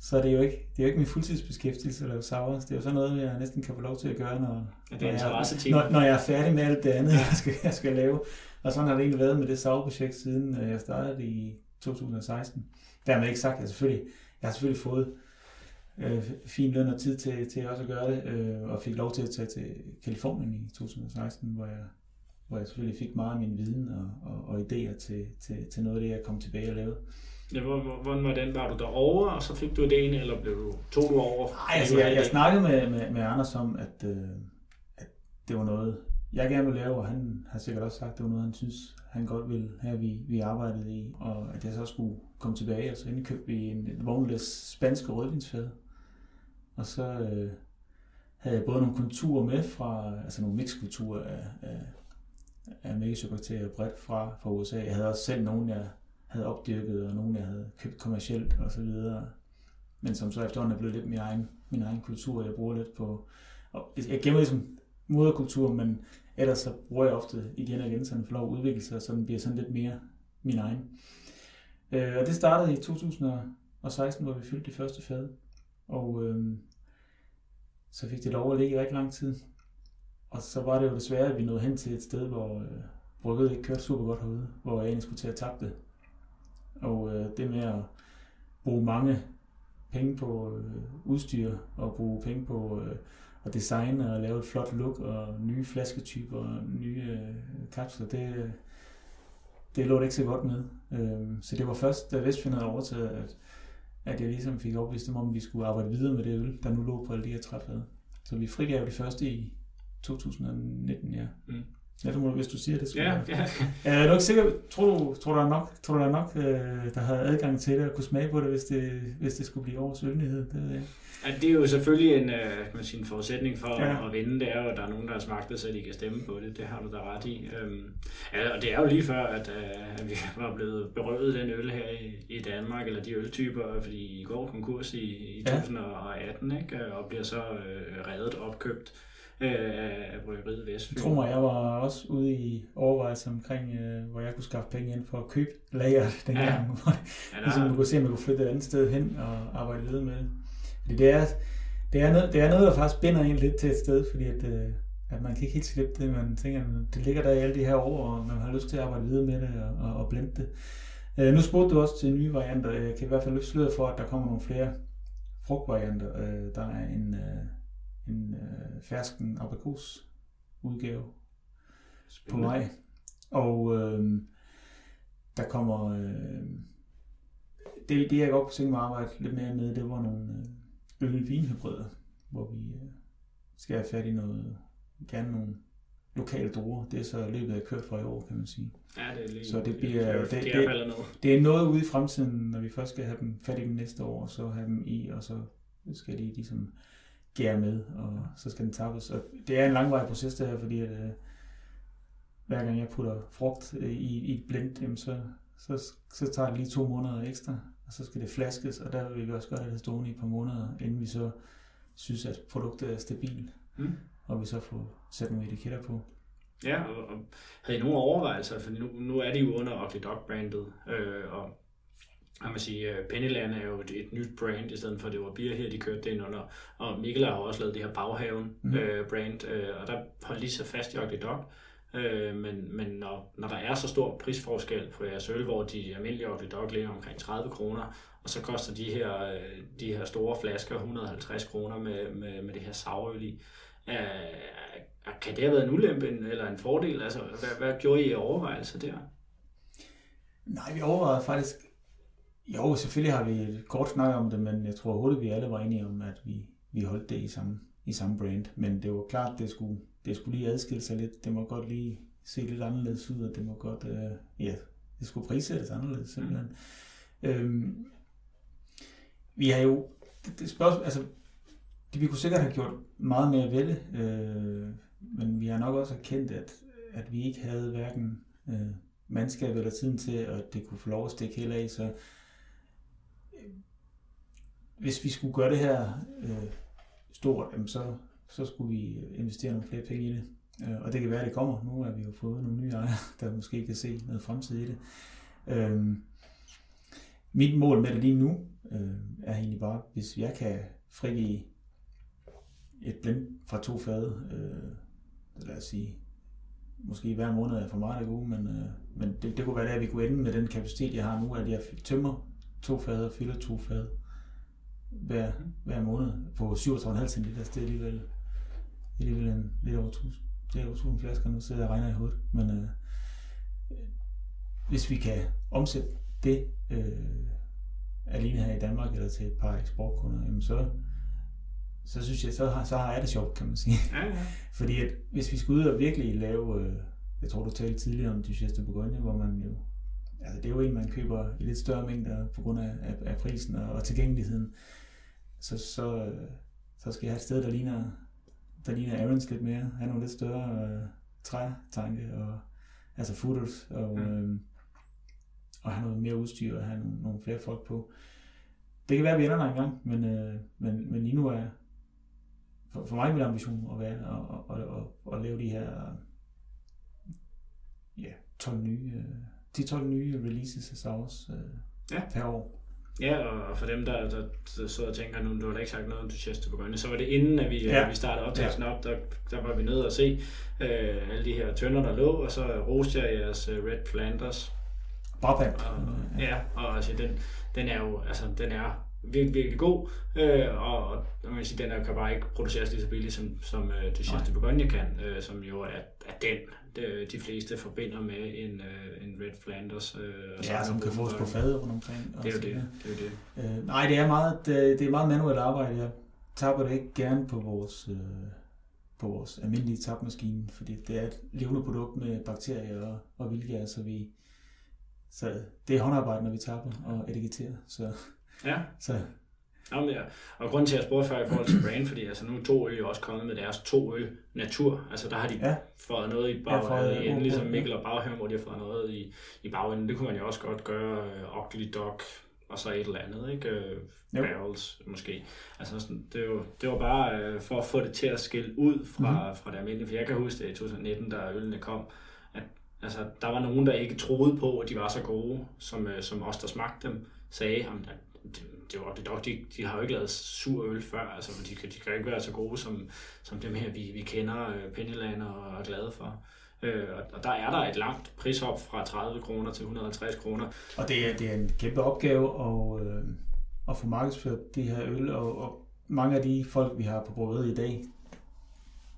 så er det jo ikke, det er jo ikke min fuldtidsbeskæftigelse at lave Sauers. Det er jo sådan noget, jeg næsten kan få lov til at gøre, når, ja, det er når, jeg, når, når jeg er færdig med alt det andet, jeg skal, jeg skal lave. Og sådan har det egentlig været med det Sauer-projekt, siden øh, jeg startede i 2016. Dermed ikke sagt, at jeg selvfølgelig, jeg har selvfølgelig fået øh, fin løn og tid til, til også at gøre det, øh, og fik lov til at tage til Kalifornien i 2016, hvor jeg, hvor jeg selvfølgelig fik meget af min viden og, og, og idéer til, til, til noget af det, jeg kom tilbage og lavede. Ja, hvordan var den? Var du derovre, og så fik du idéen, eller blev du, tog du over? Nej, altså, jeg, jeg snakkede med, med, med Anders om, at, øh, at det var noget, jeg gerne ville lave, og han har sikkert også sagt, at det var noget, han synes, han godt ville have, vi, vi arbejdede i, og at jeg så skulle komme tilbage, og så indkøbte vi en, en vognlæs spansk rødvinsfad. Og så øh, havde jeg både nogle konturer med fra, altså nogle mixkulturer af, af, af megasubakterier bredt fra, fra USA. Jeg havde også selv nogle, jeg havde opdyrket, og nogle jeg havde købt kommercielt og så videre. Men som så efterhånden er blevet lidt min egen, min egen kultur, jeg bruger lidt på. Og jeg gemmer ligesom moderkultur, men ellers så bruger jeg ofte igen og igen, så den får lov at udvikle sig, så den bliver sådan lidt mere min egen. Øh, og det startede i 2016, hvor vi fyldte det første fad. Og øh, så fik det lov at ligge i rigtig lang tid. Og så var det jo desværre, at vi nåede hen til et sted, hvor øh, brygget ikke kørte super godt herude, hvor jeg egentlig skulle til at tabe det. Og øh, det med at bruge mange penge på øh, udstyr og bruge penge på øh, at designe og lave et flot look og nye flasketyper og nye øh, kapsler, det, det lå det ikke så godt med. Øh, så det var først, da Vestfjern havde overtaget, at, at jeg ligesom fik overbevist dem om, at vi skulle arbejde videre med det øl, der nu lå på alle de her træflader. Så vi frigav det første i 2019, ja. Mm. Ja, det må du, hvis du siger det. Ja, ja. Er du ikke sikker? Tror du, tror du der er nok, tror du, der, er nok øh, der har adgang til det og kunne smage på det, hvis det, hvis det skulle blive årets øldighed? Det, ja. Ja, det er jo selvfølgelig en, øh, kan man sige, en forudsætning for ja. at vinde, det er jo, at der er nogen, der har smagt det, så de kan stemme på det. Det har du da ret i. Øhm, ja, og det er jo lige før, at, øh, at vi var blevet berøvet den øl her i, i Danmark, eller de øltyper, fordi i går konkurs i, i 2018, ikke? og bliver så øh, reddet opkøbt øh, af bryggeriet Vestfyn. Jeg tror mig, jeg var også ude i overvejelse omkring, øh, hvor jeg kunne skaffe penge ind for at købe lager dengang. Ja. Hvor, ja, ligesom man kunne se, om man kunne flytte et andet sted hen og arbejde videre med det. Fordi det er, det er, noget, det er noget, der faktisk binder en lidt til et sted, fordi at, øh, at man kan ikke helt slippe det. Man tænker, at det ligger der i alle de her år, og man har lyst til at arbejde videre med det og, og, og blende det. Øh, nu spurgte du også til nye varianter. Jeg kan i hvert fald løfte for, at der kommer nogle flere frugtvarianter. Øh, der er en, øh, en øh, fersken aprikos udgave på vej. Og øh, der kommer... Øh, det, det jeg godt kunne tænke mig at arbejde lidt mere med, det var nogle øh, øl-vinhybrider, hvor vi øh, skal have fat i noget, gerne nogle lokale druer. Det er så løbet af kørt for i år, kan man sige. Ja, det er lige, Så det bliver- det, det- det. Det er noget ude i fremtiden, når vi først skal have dem fat i dem næste år, og så have dem i, og så skal de ligesom gære med, og så skal den tappes. Og det er en langvarig proces det her, fordi at, øh, hver gang jeg putter frugt øh, i, i et blend, jamen så, så, så tager det lige to måneder ekstra, og så skal det flaskes, og der vil vi også godt have det stående i et par måneder, inden vi så synes, at produktet er stabilt, Mm. og vi så får sat nogle etiketter på. Ja, og, og havde I nogle overvejelser, for nu, nu er de jo under Ugly Dog brandet, øh, og kan man sige, øh, Pennyland er jo et, et nyt brand, i stedet for at det var Beer her, de kørte det ind under, og Mikkel har jo også lavet det her Baghaven mm. øh, brand, øh, og der holdt de sig fast i Ugly Dog, øh, men, men når, når der er så stor prisforskel på jeres øl, hvor de almindelige Ugly Dog ligger omkring 30 kroner, og så koster de her, øh, de her store flasker 150 kroner med, med, med det her sourøl i, øh, kan det have været en ulempe eller en fordel? Altså, hvad, hvad gjorde I overvejelser der? Nej, vi overvejede faktisk... Jo, selvfølgelig har vi et kort snak om det, men jeg tror hurtigt, vi alle var enige om, at vi, vi holdt det i samme, i samme brand. Men det var klart, det skulle, det skulle lige adskille sig lidt. Det må godt lige se lidt anderledes ud, og det må godt... Øh, ja, det skulle prissættes anderledes simpelthen. Mm. Øhm, vi har jo... Det, det spørgsmål, altså, det, vi kunne sikkert have gjort meget mere ved det, øh, men vi har nok også erkendt, at, at vi ikke havde hverken øh, mandskab eller tiden til, at det kunne få lov at stikke helt af. Så hvis vi skulle gøre det her øh, stort, jamen så, så skulle vi øh, investere nogle flere penge i det. Øh, og det kan være, at det kommer. Nu har vi jo fået nogle nye ejere, der måske kan se noget fremtid i det. Øh, mit mål med det lige nu øh, er egentlig bare, hvis jeg kan frigive et blend fra to fade, øh, lad os sige, måske hver måned er for meget af gode, men, øh, men det, det kunne være der, vi kunne ende med den kapacitet, jeg har nu, at jeg tømmer to fade og fylder to fade hver, hver måned på 37,5 cm. Det er alligevel, alligevel en, lidt over 1000, det er over 1000 flasker, nu sidder jeg regner i hovedet, men øh, hvis vi kan omsætte det øh, alene her i Danmark eller til et par eksportkunder, jamen så, så synes jeg, så har, så har jeg det sjovt, kan man sige. Ja, ja. Fordi at hvis vi skal ud og virkelig lave, øh, jeg tror du talte tidligere om Duchesse de Bourgogne, hvor man jo, altså det er jo en, man køber i lidt større mængder på grund af, af, af prisen og, og tilgængeligheden. Så, så, øh, så skal jeg have et sted, der ligner, der ligner Aaron's lidt mere, have nogle lidt større øh, trætanke, og, altså footers, og, øh, og have noget mere udstyr og have nogle, nogle flere folk på. Det kan være, at vi ender der engang, men, øh, men, men lige nu er, for, for mig min ambition at være at, at, at, at lave de her ja, 12 nye, øh, 10-12 nye releases af Sours øh, Ja. per år. Ja, og for dem, der, der, der sidder og tænker, nu du har da ikke sagt noget om Duchesse de Bourgogne, så var det inden, at vi, Ja. ja. vi startede optagelsen op, der, der var vi nede og se øh, alle de her tønder, der lå, og så roste jeg jeres øh, Red Flanders. Og, Øh, ja, og altså, den, den er jo altså, den er virkelig, virkelig god, øh, og, og man kan sige, den er, kan bare ikke produceres lige så billigt, som, som øh, Duchesse de Bourgogne kan, øh, som jo er, er den, de, de fleste forbinder med en, øh, en Red Flanders. Øh, og Ja, som kan fås på fad rundt omkring. Det er jo det, det er jo det. Øh, nej, det er meget, det, det er meget manuelt arbejde. Jeg tapper det ikke gerne på vores, øh, på vores almindelige tapmaskine, fordi det er et levende produkt med bakterier og, og vildgær, så vi så det er håndarbejde, når vi tapper og etiketterer. Så, Ja, så Jamen, ja. Og grunden til, at jeg spurgte før i forhold til brand, fordi altså, nu er to øl jo også kommet med deres to øl natur. Altså der har de Ja. fået noget i Ja, fået, bag, ja, enden, ligesom. Mikkel og Baghaven, hvor de har fået noget i, i bagenden. Det kunne man jo også godt gøre, Ugly Dog, og så et eller andet, ikke? Uh, Jo. barrels, måske. Altså sådan, det, jo, det var bare uh, for at få det til at skille ud fra, Mhm. mm-hmm. fra det almindelige. For jeg kan huske det i 2019, da ølene kom, at altså, der var nogen, der ikke troede på, at de var så gode, som, uh, som os, der smagte dem, sagde, at det, det var det dog, de, de har jo ikke lavet sur øl før, altså, de, de kan ikke være så gode som, som dem her, vi, vi kender, uh, Pennyland og er glade for. Øh, og der er der et langt prishop fra 30 kroner til 150 kroner. Og det er, det er en kæmpe opgave at, øh, at få markedsført de her øl, og, og mange af de folk, vi har på brødet i dag,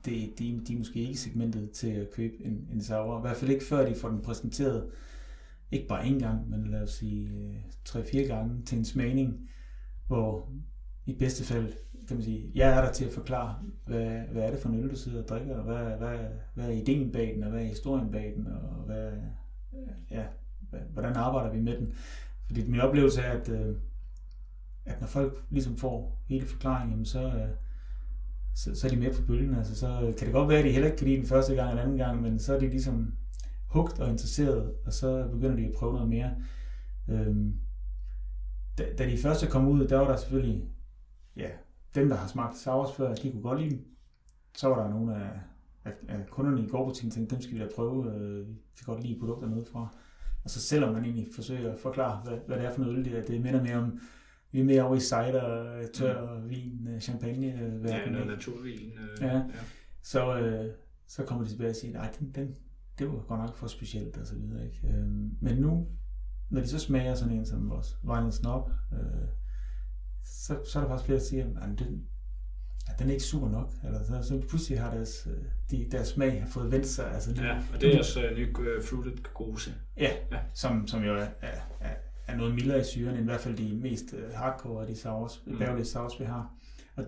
det, de, de er måske ikke segmentet til at købe en, en sauer. I hvert fald ikke før de får den præsenteret, ikke bare én gang, men lad os sige øh, tre-fire gange til en smagning, hvor i bedste fald kan man sige, jeg er der til at forklare, hvad, hvad er det for en øl, du sidder og drikker, og hvad, hvad, hvad er ideen bag den, og hvad er historien bag den, og hvad, ja, hvordan arbejder vi med den. Fordi min oplevelse er, at, øh, at når folk ligesom får hele forklaringen, så, øh, så, så er de med på bølgen. Altså, så kan det godt være, at de heller ikke kan lide den første gang eller anden gang, men så er de ligesom hugt og interesseret, og så begynder de at prøve noget mere. Øhm, da, da de første kom ud, der var der selvfølgelig ja, dem, der har smagt sours før, de kunne godt lide dem. Så var der nogle af, af, af kunderne i gårdbutikken, tænkte, dem skal vi da prøve. Øh, vi kan godt lide produkter noget fra. Og så selvom man egentlig forsøger at forklare, hvad, hvad det er for noget øl, det, er, det minder mere om, vi er mere over i cider, tør mm. vin, øh, champagne. Øh, ja, noget naturvin. Øh, ja. ja. Så, øh, så kommer de tilbage og siger, nej, den, den, det var godt nok for specielt og så videre. Ikke? Øh, men nu, når de så smager sådan en som vores Violent Snob, øh, så, så er der faktisk flere, der siger, at den, at den er ikke sur nok. Eller så, så pludselig har deres, øh, de, deres smag har fået vendt sig. Altså, ja, og det er også uh, ny uh, fruited gose. Ja, ja. Som, som jo er, er, er, er noget mildere i syren, end i hvert fald de mest uh, hardcore af de sours, mm. bærlige sours, vi har. Og,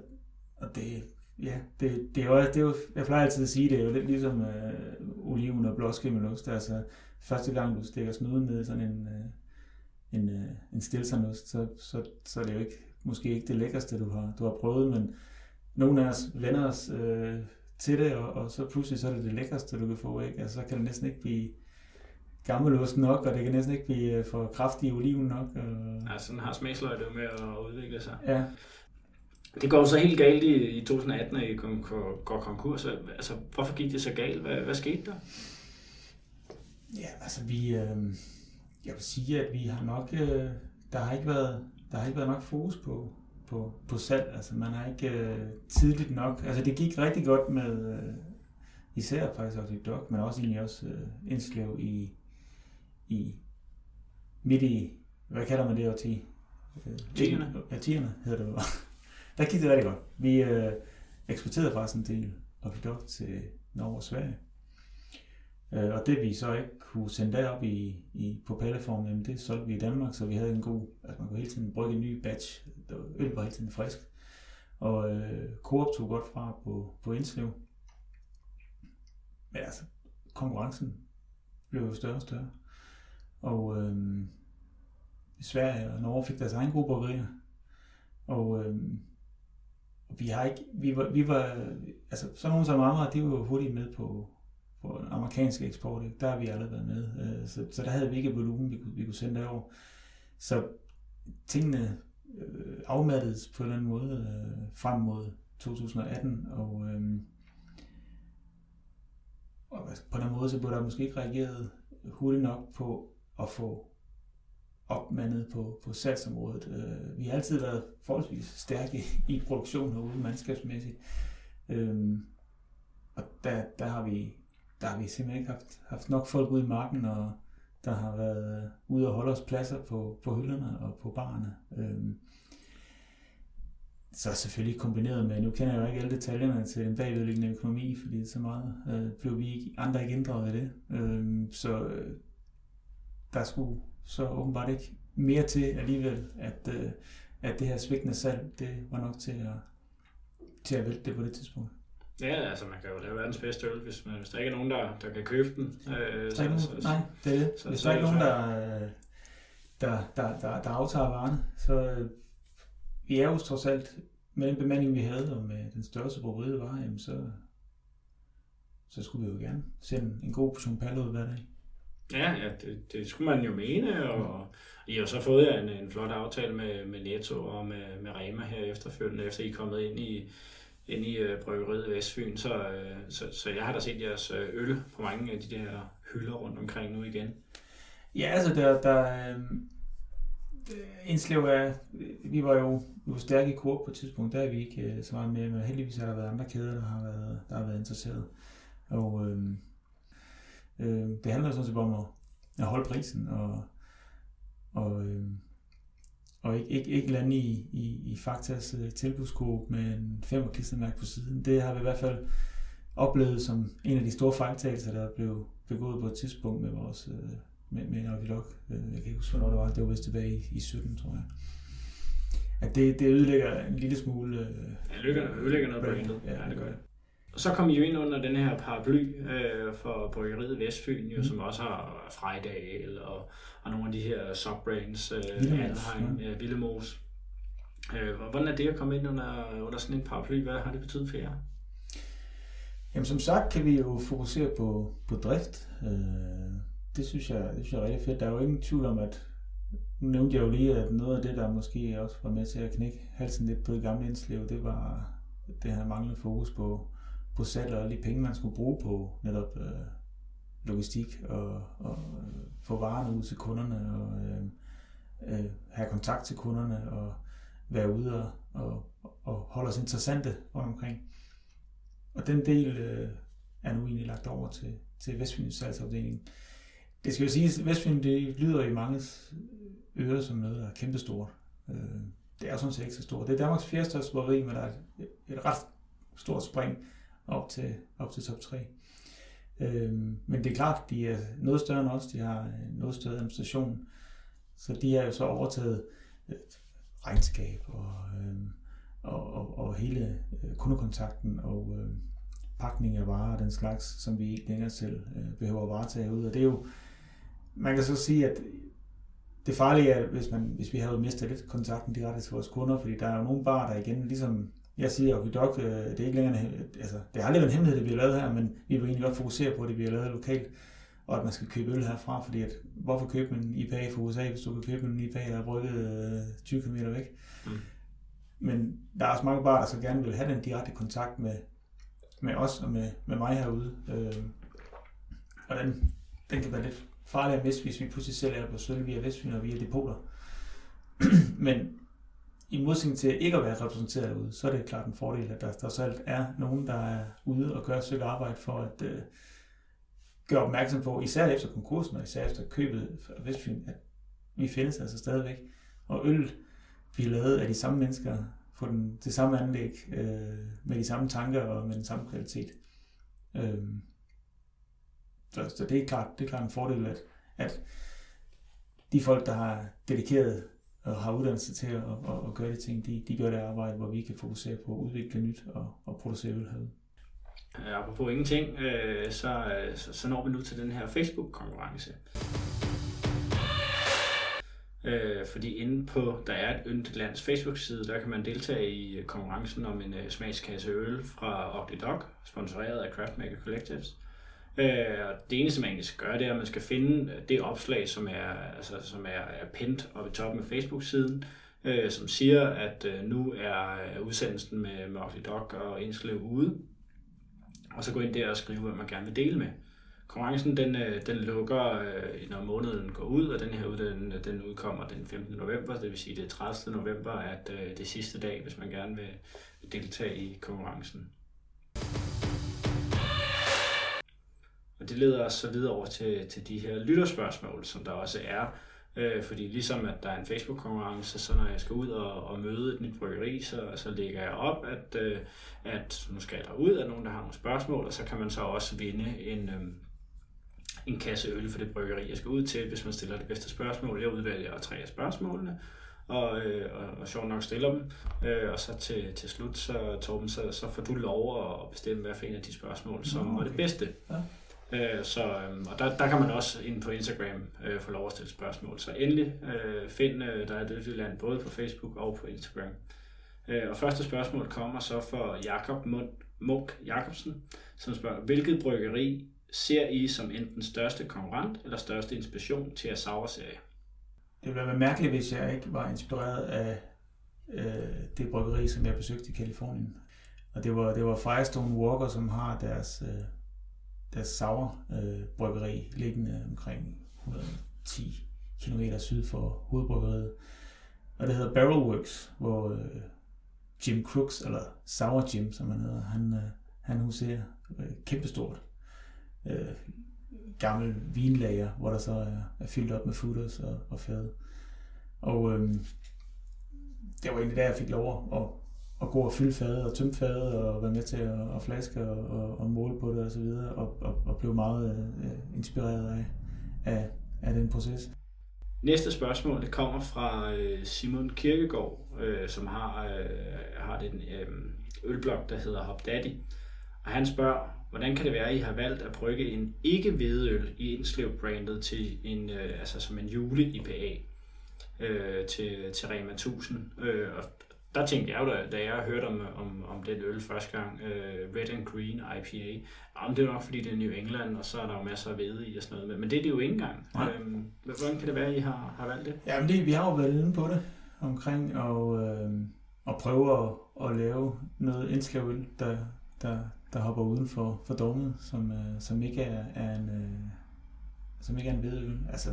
og det, ja, det, det, er jo, det er jo, jeg plejer altid at sige, det er jo lidt ligesom uh, oliven og blåskimmelost. Altså, første gang du stikker snuden ned i sådan en, uh, en, uh, en stilsernost, så, så, så er det jo ikke måske ikke det lækkerste, du har, du har prøvet, men nogle af os vender os øh, til det, og, og så pludselig så er det det lækkerste, du kan få. Ikke? Altså, så kan det næsten ikke blive gammelost nok, og det kan næsten ikke blive øh, for kraftig oliven nok. Og... Ja, sådan har smagsløg med at udvikle sig. Ja. Det går så helt galt i, i 2018, at I går konkurs. Altså, hvorfor gik det så galt? Hvad, hvad skete der? Ja, altså vi... Øh, jeg vil sige, at vi har nok... Øh, der har ikke været der har ikke været nok fokus på, på, på salg. Altså man har ikke øh, tidligt nok, altså det gik rigtig godt med, øh, især faktisk også i Dog, men også egentlig også øh, Indslev i, i midt i, hvad kalder man det til? Øh, tierne. Ja, tierne hedder det. Der gik det rigtig godt. Vi øh, eksporterede faktisk en del Dog til Norge og Sverige. Øh, og det vi så ikke kunne sende derop i, i, på palleform, jamen det solgte vi i Danmark, så vi havde en god, altså man kunne hele tiden brygge en ny batch, øl var hele tiden frisk. Og øh, Coop tog godt fra på, på Indslev. Men altså, konkurrencen blev jo større og større. Og øh, Sverige og Norge fik deres egen gode bryggerier. Og øh, vi har ikke, vi var, vi var altså sådan nogen som Amager, de var jo hurtigt med på, på den amerikanske eksport, ikke? der har vi aldrig været med. Øh, så, så der havde vi ikke volumen, vi kunne, vi kunne sende derover. Så tingene øh, afmattedes på en eller anden måde øh, frem mod 2018, og, øh, og på den måde så blev der måske ikke reageret hurtigt nok på at få opmandet på, på salgsområdet. Øh, vi har altid været forholdsvis stærke i produktion herude mandskabsmæssigt. Øh, og der, der har vi der har vi simpelthen ikke haft, haft nok folk ude i marken, og der har været øh, ude og holde os pladser på, på hylderne og på barerne. Øh, så selvfølgelig kombineret med, nu kender jeg jo ikke alle detaljerne til den bagvedliggende økonomi, fordi så meget øh, blev vi ikke, andre ikke inddraget i det. Øh, så øh, der skulle så åbenbart ikke mere til alligevel, at, øh, at det her svigtende salg, det var nok til at, til at vælte det på det tidspunkt. Ja, altså man kan jo lave verdens bedste øl, hvis, man, hvis der ikke er nogen, der, der kan købe den. Øh, så, så, nej, det er det. Så, hvis der er ikke nogen, der, der, der, der, der aftager varerne, så vi er jo trods alt med den bemanding, vi havde, og med den største bryggeriet var, jamen så, så skulle vi jo gerne sende en god portion palle ud hver dag. Ja, ja det, det skulle man jo mene, og I har så fået en, en flot aftale med, med Netto og med, med Rema her efterfølgende, efter I er kommet ind i, ind i øh, bryggeriet Vestfyn, så, øh, så, så jeg har da set jeres øh, øl på mange af de der hylder rundt omkring nu igen. Ja, altså der, der, øhm, øh, Indslev er, vi var jo vi var stærke i kur på et tidspunkt, der er vi ikke øh, så meget med, men heldigvis har der været andre kæder, der har været, der har været interesseret. Og øh, øh, det handler sådan set om at, at holde prisen og, og, øh, og ikke, ikke, ikke lande i, i, i Faktas uh, tilbudskode med en 5 klistermærke på siden. Det har vi i hvert fald oplevet som en af de store fejltagelser, der blev begået på et tidspunkt med vores øh, med, med en audiolog. Øh, jeg kan ikke huske, hvornår det var. Det var vist tilbage i, i 17, tror jeg. At det, det ødelægger en lille smule... Øh, ja, ødelægger, noget på endet. Ja, det gør det. Så kom I jo ind under den her paraply øh, for bryggeriet Vestfyn, jo, mm. som også har Frejdal og, og nogle af de her subbrands, øh, Alheim, ja. Villemos. Øh, hvordan er det at komme ind under, under sådan en paraply? Hvad har det betydet for jer? Jamen som sagt kan vi jo fokusere på, på drift. Øh, det, synes jeg, det synes jeg er rigtig fedt. Der er jo ingen tvivl om, at nu nævnte jeg jo lige, at noget af det, der måske også var med til at knække halsen lidt på det gamle indslev, det var det her manglende fokus på, på salg og alle de penge, man skulle bruge på netop øh, logistik og, og øh, få varerne ud til kunderne og øh, øh, have kontakt til kunderne og være ude og, og, og holde os interessante rundt omkring. Og den del øh, er nu egentlig lagt over til, til Vestfyns salgsafdeling. Det skal jo siges, at Vestfyn det lyder i mange ører som noget, der er kæmpestort. Øh, det er sådan set ikke så stort. Det er Danmarks fjerde største men der er et, et ret stort spring op til, op til top 3. Øhm, men det er klart, de er noget større end os. De har øh, noget større administration. Så de har jo så overtaget øh, regnskab og, øhm, og, og, og hele øh, kundekontakten og øhm, pakning af varer og den slags, som vi ikke længere selv behøver at varetage ud. Og det er jo, man kan så sige, at det farlige er, hvis, man, hvis vi havde mistet lidt kontakten direkte til vores kunder, fordi der er jo nogle bar, der igen, ligesom jeg siger, og dog, øh, det er ikke længere, altså, det har aldrig været en hemmelighed, det bliver lavet her, men vi vil egentlig godt fokusere på, at det bliver lavet lokalt, og at man skal købe øl herfra, fordi at, hvorfor købe en IPA fra USA, hvis du kan købe en IPA, der er brygget 20 øh, km væk? Mm. Men der er også mange bar, der så gerne vil have den direkte kontakt med, med os og med, med mig herude. Øh, og den, den kan være lidt farligt at miste, hvis vi pludselig sælger på sølv via Vestfyn og via depoter. Men i modsætning til ikke at være repræsenteret ude, så er det klart en fordel, at der trods alt er nogen, der er ude og gør et stykke arbejde for at øh, gøre opmærksom på, især efter konkursen og især efter købet af Vestfyn, at vi findes altså stadigvæk. Og øl bliver lavet af de samme mennesker på den, det samme anlæg, øh, med de samme tanker og med den samme kvalitet. Øh, så, så det, er klart, det er klart en fordel, at, at de folk, der har dedikeret og har uddannelse til at, at, at gøre de ting, de, de gør det arbejde, hvor vi kan fokusere på at udvikle nyt og, og producere øl herude. Øh, apropos ingenting, øh, så, øh, så, så når vi nu til den her Facebook-konkurrence. Øh, fordi inde på, der er et yndigt lands Facebook-side, der kan man deltage i konkurrencen om en øh, smagskasse øl fra Ugly Dog, sponsoreret af Craftmaker Collectives. Øh, og det eneste, man skal gøre, det er, at man skal finde øh, det opslag, som er, altså, som er, er pint oppe i toppen af Facebook-siden, øh, som siger, at øh, nu er øh, udsendelsen med Mørklig Dog og Indslev ude. Og så gå ind der og skrive, hvad man gerne vil dele med. Konkurrencen den, øh, den lukker, øh, når måneden går ud, og den her den, den udkommer den 15. november, det vil sige det er 30. november, at øh, det sidste dag, hvis man gerne vil deltage i konkurrencen. Og det leder os så videre over til, til de her lytterspørgsmål, som der også er. Øh, fordi ligesom at der er en Facebook-konkurrence, så når jeg skal ud og, og møde et nyt bryggeri, så, så lægger jeg op, at, øh, at nu skal jeg derud, at nogen der har nogle spørgsmål, og så kan man så også vinde en, øh, en kasse øl for det bryggeri, jeg skal ud til, hvis man stiller det bedste spørgsmål. Jeg udvælger tre af spørgsmålene, og, øh, og, og sjovt nok stiller dem. Øh, og så til, til slut, så Torben, så, så får du lov at bestemme, hvad for en af de spørgsmål, som okay. var det bedste. Ja. Øh, så, øhm, og der, der kan man også ind på Instagram øh, få lov at stille spørgsmål. Så endelig øh, find øh, der er det land både på Facebook og på Instagram. Øh, og første spørgsmål kommer så fra Jakob Munk Jacobsen, som spørger, hvilket bryggeri ser I som enten største konkurrent eller største inspiration til at serie Det ville være mærkeligt, hvis jeg ikke var inspireret af øh, det bryggeri, som jeg besøgte i Kalifornien. Og det var, det var Firestone Walker, som har deres øh, deres Sauer øh, bryggeri, liggende omkring 110 km syd for hovedbryggeriet. og det hedder Barrelworks, hvor øh, Jim Crooks, eller Sour Jim, som han hedder, han, øh, han huserer øh, kæmpestort. Øh, gammel vinlager, hvor der så er, er fyldt op med footers og, og fad. Og øh, det var egentlig der, jeg fik lov at, at gå og fylde fadet og tømme fadet og være med til at, at flaske og, og, og måle på det og så videre, og, og, og blev meget øh, inspireret af, af, af den proces. Næste spørgsmål det kommer fra øh, Simon Kirkegaard, øh, som har, øh, har den øh, ølblok, der hedder Hop Daddy. Og han spørger, hvordan kan det være, at I har valgt at brygge en ikke hvedeøl i Indslev-brandet til en, øh, altså som en jule-IPA øh, til, til Rema 1000? Øh, og der tænkte jeg jo, da, da jeg hørte om, om, om den øl første gang, uh, Red and Green IPA, om det er nok fordi det er New England, og så er der jo masser af hvede i og sådan noget, men, det er det jo ikke engang. Øhm, hvordan kan det være, at I har, har valgt det? Jamen det, vi har jo været inde på det, omkring og, øh, og prøve at, at lave noget indslagsøl, der, der, der hopper uden for, for dogmet, som, øh, som ikke er, er en, øh, som ikke er en hvedeøl. Altså,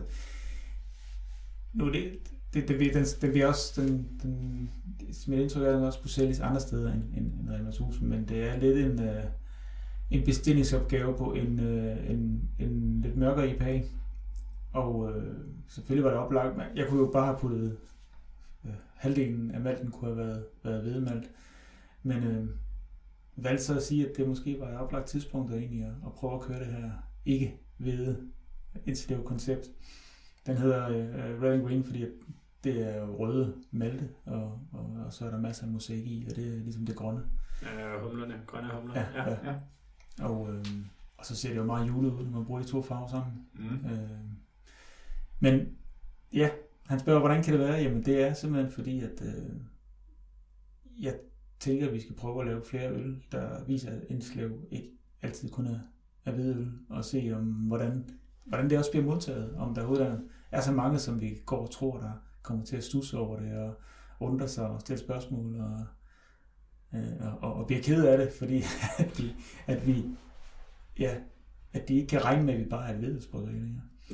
nu det, det, det, den, den bliver også, den, den, mit indtryk er, at den også kunne sælges andre steder end, end, end Rema 1000, men det er lidt en, øh, en bestillingsopgave på en, øh, en, en lidt mørkere IPA. Og øh, selvfølgelig var det oplagt, men jeg kunne jo bare have puttet øh, halvdelen af malten kunne have været, været hvedemalt. Men øh, valgte så at sige, at det måske var et oplagt tidspunkt at, egentlig at, at prøve at køre det her ikke hvede indtil koncept. Den hedder øh, Red and Green, fordi det er røde malte, og, og, og så er der masser af musik i, og det er ligesom det grønne. Ja, humlerne, grønne humler. Ja, ja. ja. ja. Og, øh, og så ser det jo meget julet ud, når man bruger de to farver sammen. Mm. Øh, men ja, han spørger, hvordan kan det være? Jamen det er simpelthen fordi, at øh, jeg tænker, at vi skal prøve at lave flere øl, der viser, at indslev ikke altid kun er, er hvidøl, og se om, hvordan, hvordan det også bliver modtaget, om der overhovedet er så mange, som vi går og tror, der kommer til at stusse over det og undre sig og stille spørgsmål og, øh, og, og bliver ked af det, fordi at, de, at vi ja, at de ikke kan regne med, at vi bare er et vedelsbryggeri.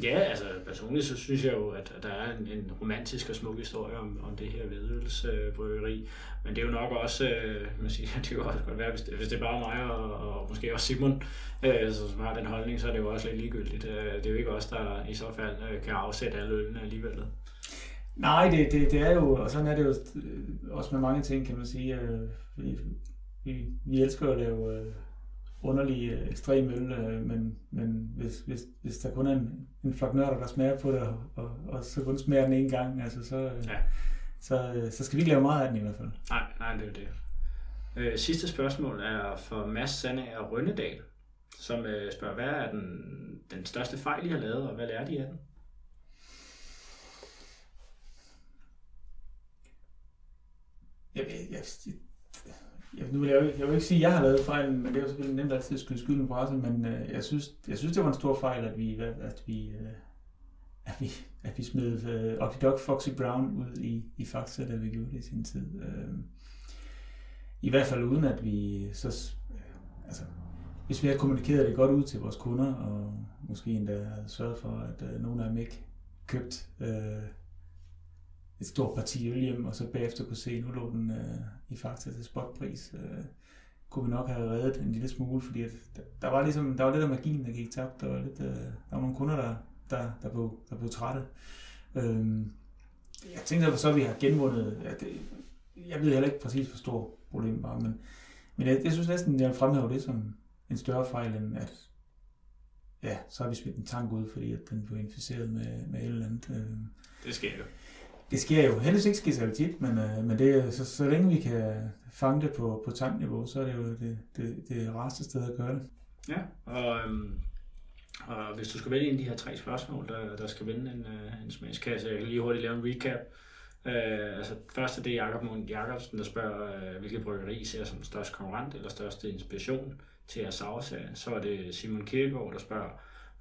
Ja, altså personligt så synes jeg jo, at der er en, en romantisk og smuk historie om, om det her vedølsbryggeri. Øh, Men det er jo nok også, øh, man siger, det kan også godt være, hvis det, hvis det er bare mig og, og måske også Simon, øh, som har den holdning, så er det jo også lidt ligegyldigt. Øh, det er jo ikke os, der i så fald øh, kan afsætte alle ølene alligevel. Nej, det, det, det er jo, og sådan er det jo øh, også med mange ting, kan man sige. Øh, vi, vi, vi elsker at lave øh, underlige ekstrem øl, men, men hvis, hvis, hvis der kun er en, en flok nørder, der smager på det, og, og, og så kun smager den en gang, altså så, ja. så, så skal vi ikke lave meget af den i hvert fald. Nej, nej, det er det. Øh, sidste spørgsmål er for Mads Sande af Rønnedal, som øh, spørger, hvad er den, den største fejl, I har lavet, og hvad lærte I af den? Jeg, jeg, jeg, jeg, nu vil jeg, jeg vil ikke sige, at jeg har lavet fejl, men det er jo selvfølgelig nemt altid at skyde skylden på os, men øh, jeg, synes, jeg synes, det var en stor fejl, at vi, at vi, øh, at vi, at vi smed øh, Ocky Dog Foxy Brown ud i, i Faxa, da vi gjorde det i sin tid. Øh, I hvert fald uden, at vi så... Øh, altså, hvis vi havde kommunikeret det godt ud til vores kunder, og måske endda havde sørget for, at øh, nogle af dem ikke købt øh, et stort parti øl hjem, og så bagefter kunne se, at nu lå den øh, i Fakta til spotpris, øh, kunne vi nok have reddet en lille smule, fordi at der, var ligesom, der var lidt af magien, der gik tabt. Der var, lidt, øh, der var nogle kunder, der, der, der, blev, der blev trætte. Øh, jeg tænkte så, at vi har genvundet, at det, jeg ved heller ikke præcis, hvor stort problemet var, men, men jeg, jeg synes næsten, jeg fremhæver det som en større fejl, end at ja, så har vi smidt en tank ud, fordi at den blev inficeret med, med et eller andet. Øh. Det sker jo det sker jo heldigvis ikke skidt så tit, men, øh, men det, så, så længe vi kan fange det på, på tankniveau, så er det jo det, det, det rareste sted at gøre det. Ja, og, øhm, og hvis du skal vælge en af de her tre spørgsmål, der, der skal vinde en, øh, en smagskasse, jeg kan lige hurtigt lave en recap. Øh, altså første det er Jakob Mund Jakobsen, der spørger, øh, hvilket bryggeri I ser som størst konkurrent eller største inspiration til jeres sauerserie. Så er det Simon Kirkegaard, der spørger,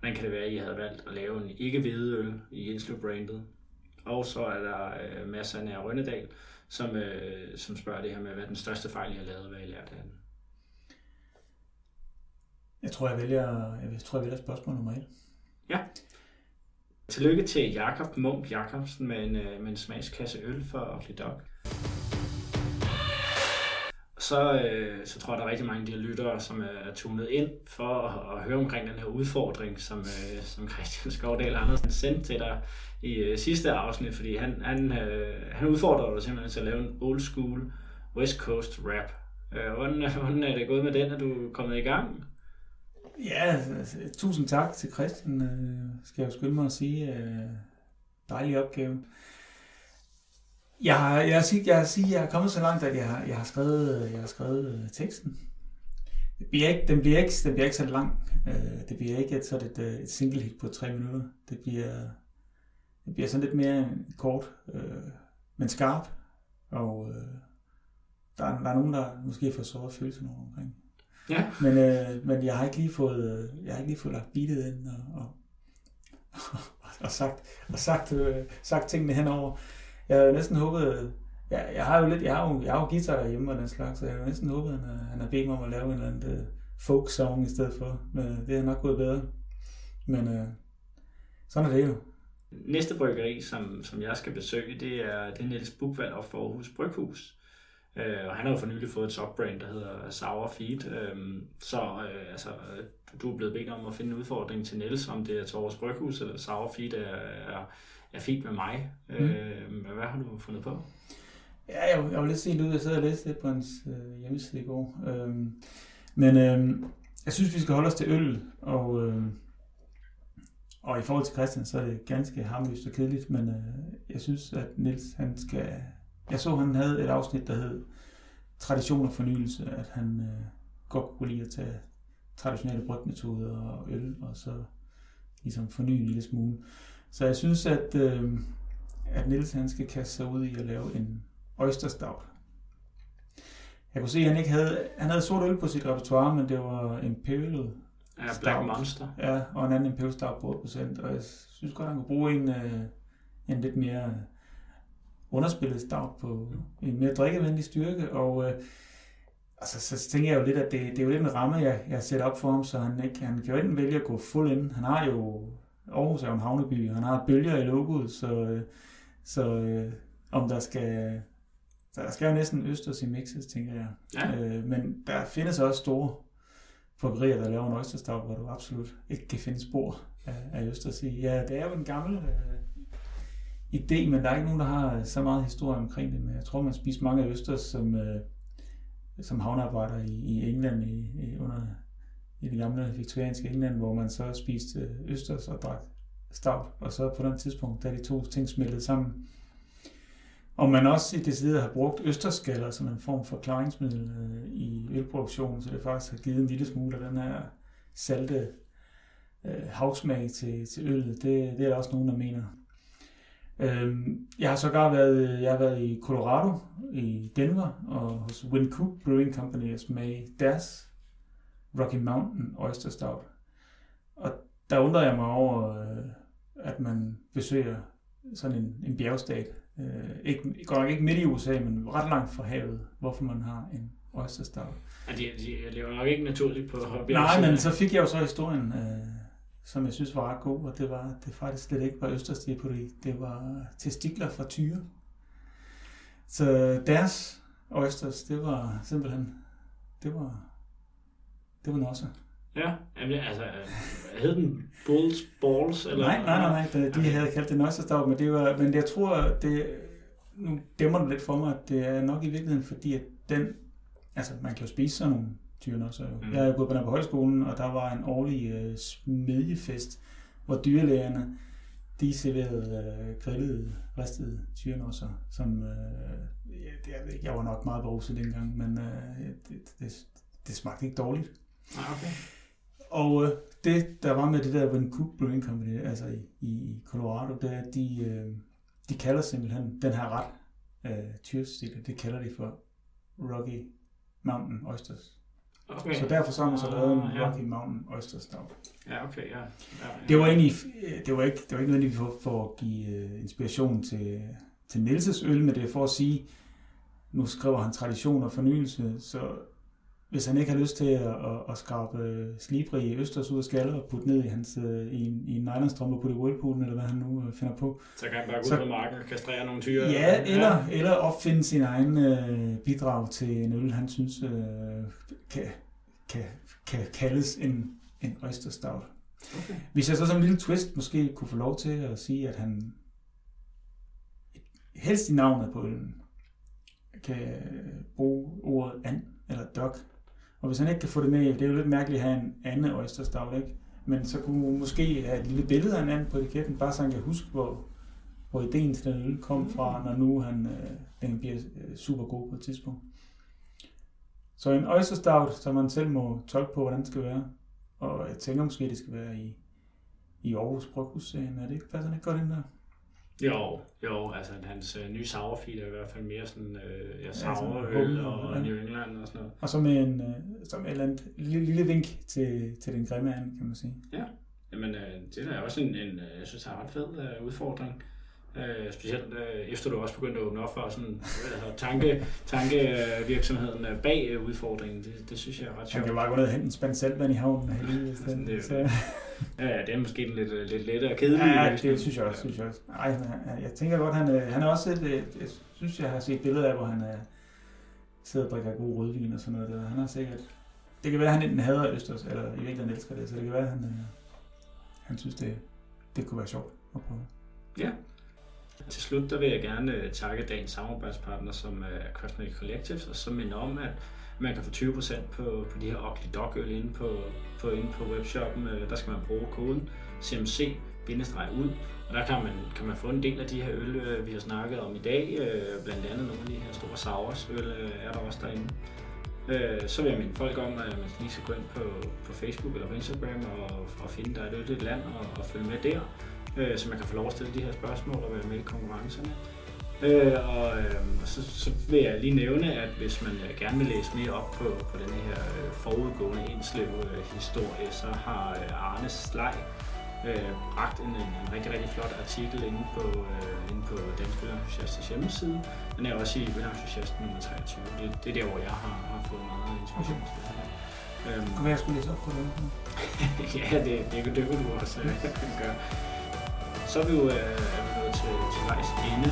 hvordan kan det være, at I havde valgt at lave en ikke-hvedeøl i Indslev-brandet? Og så er der øh, Mads af Rønnedal, som, øh, som spørger det her med, hvad den største fejl, I har lavet, hvad I lærte af den. Jeg tror, jeg vælger, jeg tror, jeg vælger spørgsmål nummer et. Ja. Tillykke til Jakob Munk Jakobsen med en, øh, med en smagskasse øl for Ugly Dog. Så, øh, så tror jeg, der er rigtig mange af de her lyttere, som er tunet ind for at, at høre omkring den her udfordring, som, øh, som Christian Skovdal Andersen sendte til dig i øh, sidste afsnit, fordi han, han, øh, han udfordrer dig simpelthen til at lave en old school West Coast rap. Øh, hvordan, hvordan er det gået med den? Er du kommet i gang? Ja, altså, tusind tak til Christian, øh, skal jeg jo skynde mig at sige. Øh, dejlig opgave. Jeg har, jeg, har jeg, har jeg er kommet så langt, at jeg har, jeg har skrevet, jeg har skrevet øh, teksten. Det bliver ikke, den, bliver ikke, den bliver ikke så lang. Øh, det bliver ikke et, sådan et, øh, et single hit på tre minutter. Det bliver, det bliver sådan lidt mere kort, øh, men skarp. Og øh, der, er, der er nogen, der måske får såret følelser nogen omkring. Ja. Men, øh, men jeg har ikke lige fået, jeg har ikke lige fået lagt beatet ind og, og, og sagt, og sagt, øh, sagt tingene henover. Jeg havde næsten håbet, ja, jeg har jo lidt, jeg har jo, jeg har jo guitar derhjemme og den slags, så jeg havde næsten håbet, at han, han har bedt mig om at lave en eller anden uh, folk song i stedet for. Men øh, det er nok gået bedre. Men uh, sådan er det jo. Næste bryggeri, som, som jeg skal besøge, det er, det er Niels Bukvald op for Aarhus Bryghus. Øh, og han har jo for nylig fået et subbrand, der hedder Sour Feed. Øh, så øh, altså, du, du er blevet bedt om at finde en udfordring til Niels, om det er til Aarhus Bryghus eller Sour Feed er, er, er fint med mig. Mm. Øh, hvad har du fundet på? Ja, jeg, jeg var lidt sent ud. Jeg sad og læste lidt på hans øh, hjemmeside i går. Øhm, men øh, jeg synes, vi skal holde os til øl. Og, øh, og i forhold til Christian, så er det ganske harmløst og kedeligt. Men øh, jeg synes, at Nils han skal... Jeg så, han havde et afsnit, der hed Tradition og fornyelse. At han øh, godt kunne lide at tage traditionelle brygmetoder og øl, og så ligesom forny en lille smule. Så jeg synes, at, øh, at Niels han skal kaste sig ud i at lave en oyster stout. Jeg kunne se, at han ikke havde, han havde sort øl på sit repertoire, men det var Imperial Ja, Black Monster. Ja, og en anden Imperial Stout på 8%, og jeg synes godt, han kunne bruge en, øh, en lidt mere underspillet stout på en mere drikkevenlig styrke, og øh, altså, så tænker jeg jo lidt, at det, det er jo lidt en ramme, jeg, jeg sætter op for ham, så han, ikke, han kan jo enten vælge at gå fuld ind. Han har jo, Aarhus er jo en havneby, og han har bølger i logoet, så, øh, så øh, om der skal, der skal jo næsten østers i mixes, tænker jeg. Ja. Øh, men der findes også store bryggerier, der laver en oysterstav, hvor du absolut ikke kan finde spor af, af østers i. Ja, det er jo en gammel øh, idé, men der er ikke nogen, der har så meget historie omkring det. Men jeg tror, man spiser mange østers som, øh, som havnearbejder i, i England i, i, under i det gamle viktorianske England, hvor man så spiste østers og drak stavt, og så på den tidspunkt, da de to ting smeltede sammen, og man også i det side har brugt østerskaller som en form for klaringsmiddel øh, i ølproduktionen, så det faktisk har givet en lille smule af den her salte øh, havsmag til, til øllet. Det, det er der også nogen, der mener. Øhm, jeg har sågar været, jeg har været i Colorado, i Denver, og hos Wincook Brewing Company og smage deres Rocky Mountain Oyster Stout. Og der undrer jeg mig over, øh, at man besøger sådan en, en bjergstat, Øh, ikke, godt nok ikke midt i USA, men ret langt fra havet, hvorfor man har en oyster stout. Ja, de, de lever nok ikke naturligt på hobby. Nej, men så fik jeg jo så historien, øh, som jeg synes var ret god, og det var det faktisk slet ikke var østerstigepoli, det var testikler fra tyre. Så deres oysters, det var simpelthen, det var, det var også. Ja, jamen, altså, hed den Bulls Balls? Eller? Nej, nej, nej, nej, de havde kaldt det Nøjsterstav, men, det var, men jeg tror, det, nu dæmmer det lidt for mig, at det er nok i virkeligheden, fordi at den, altså man kan jo spise sådan nogle tyrenøsser jo. Mm. Jeg er gået på den på højskolen, og der var en årlig øh, smedjefest, hvor dyrlægerne, de serverede øh, grillede, ristede tyrenøsser, som, øh, jeg, jeg, jeg var nok meget beruset dengang, men øh, det, det, det smagte ikke dårligt. Ah, okay. Og øh, det, der var med det der Cook Brewing Company, altså i, i Colorado, det er, at de, øh, de kalder simpelthen den her ret, øh, tyrstil, det kalder de for Rocky Mountain Oysters. Okay. Så derfor så har man så lavet en Ah, ja. Rocky Mountain Oyster Stout. Ja, okay, ja. ja, ja. Det var egentlig, øh, det var ikke, det var ikke nødvendigt for, for at give øh, inspiration til, til Nielses øl, men det er for at sige, nu skriver han tradition og fornyelse, så hvis han ikke har lyst til at, at, at skrabe øh, slibrige østers ud af skaller og putte ned i, hans, øh, i en, i en nylonstrømpe og putte i whirlpoolen, eller hvad han nu øh, finder på. Så kan han bare gå så, ud på marken og kastrere nogle tyre? Ja, eller, ja. eller opfinde sin egen øh, bidrag til en øl, han synes øh, kan, kan, kan kaldes en, en oyster stout. Okay. Hvis jeg så som en lille twist måske kunne få lov til at sige, at han helst i navnet på øllen kan bruge ordet and eller dog. Og hvis han ikke kan få det med, det er jo lidt mærkeligt at have en anden oyster stout, ikke? Men så kunne man måske have et lille billede af en anden på etiketten, bare så han kan huske, hvor, hvor ideen til den øl kom fra, når nu han, øh, den bliver øh, super god på et tidspunkt. Så en oyster stout, som man selv må tolke på, hvordan det skal være. Og jeg tænker måske, det skal være i, i Aarhus Bryghus-serien. Er det ikke, passer det ikke godt ind der? Jo, jo, altså hans øh, nye sourfeed er i hvert fald mere sådan, øh, ja, sourøl ja, og, New England og sådan noget. Og så med en, øh, som et eller andet lille, lille vink til, til den grimme and, kan man sige. Ja, jamen øh, det er også en, en øh, jeg synes, er ret fed øh, udfordring. Øh, specielt øh, efter du også begyndte at åbne op for sådan, altså, tanke, tankevirksomheden øh, bag øh, udfordringen. Det, det synes jeg er ret sjovt. Han kan bare gå ned og hente en spand saltvand i havnen. Heldig, sådan, det, så. ja, det er måske lidt, øh, lidt lettere kedelig. Ja, ja, det synes jeg også. Synes jeg, også. Ej, jeg, jeg tænker godt, han, han er også et, jeg synes, jeg har set billeder af, hvor han er, sidder og drikker god rødvin og sådan noget. Der. Han har sikkert, det kan være, at han enten hader Østers, eller i virkeligheden elsker det, så det kan være, at han, han synes, det, det kunne være sjovt at prøve. Ja, til slut der vil jeg gerne øh, takke dagens samarbejdspartner, som øh, er Craftsman Collectives, og så minde om, at man kan få 20% på, på de her Ugly Dog øl inde på, på, inde på webshoppen. Øh, der skal man bruge koden CMC ud, og der kan man, kan man få en del af de her øl, vi har snakket om i dag. Blandt andet nogle af de her store Sours øl er der også derinde. Så vil jeg minde folk om, at man lige skal gå ind på, på Facebook eller på Instagram og, og finde der et øl land og, og følge med der øh, så man kan få lov at stille de her spørgsmål og være med i konkurrencerne. Øh, og, øh, så, så vil jeg lige nævne, at hvis man øh, gerne vil læse mere op på, på den her øh, forudgående indslev øh, historie, så har øh, Arne Slej øh, bragt en, en, en rigtig, rigtig flot artikel inde på, øh, inde på Dansk Entusiasters hjemmeside. Den er også i Entusiast nummer 23. Det, det er der, hvor jeg har, har fået meget inspiration til det her. Øhm, Kunne jeg skulle læse op på det? ja, det, det, det, det kunne du også øh, gøre. Så er vi jo øh, nået til, til vejs ende.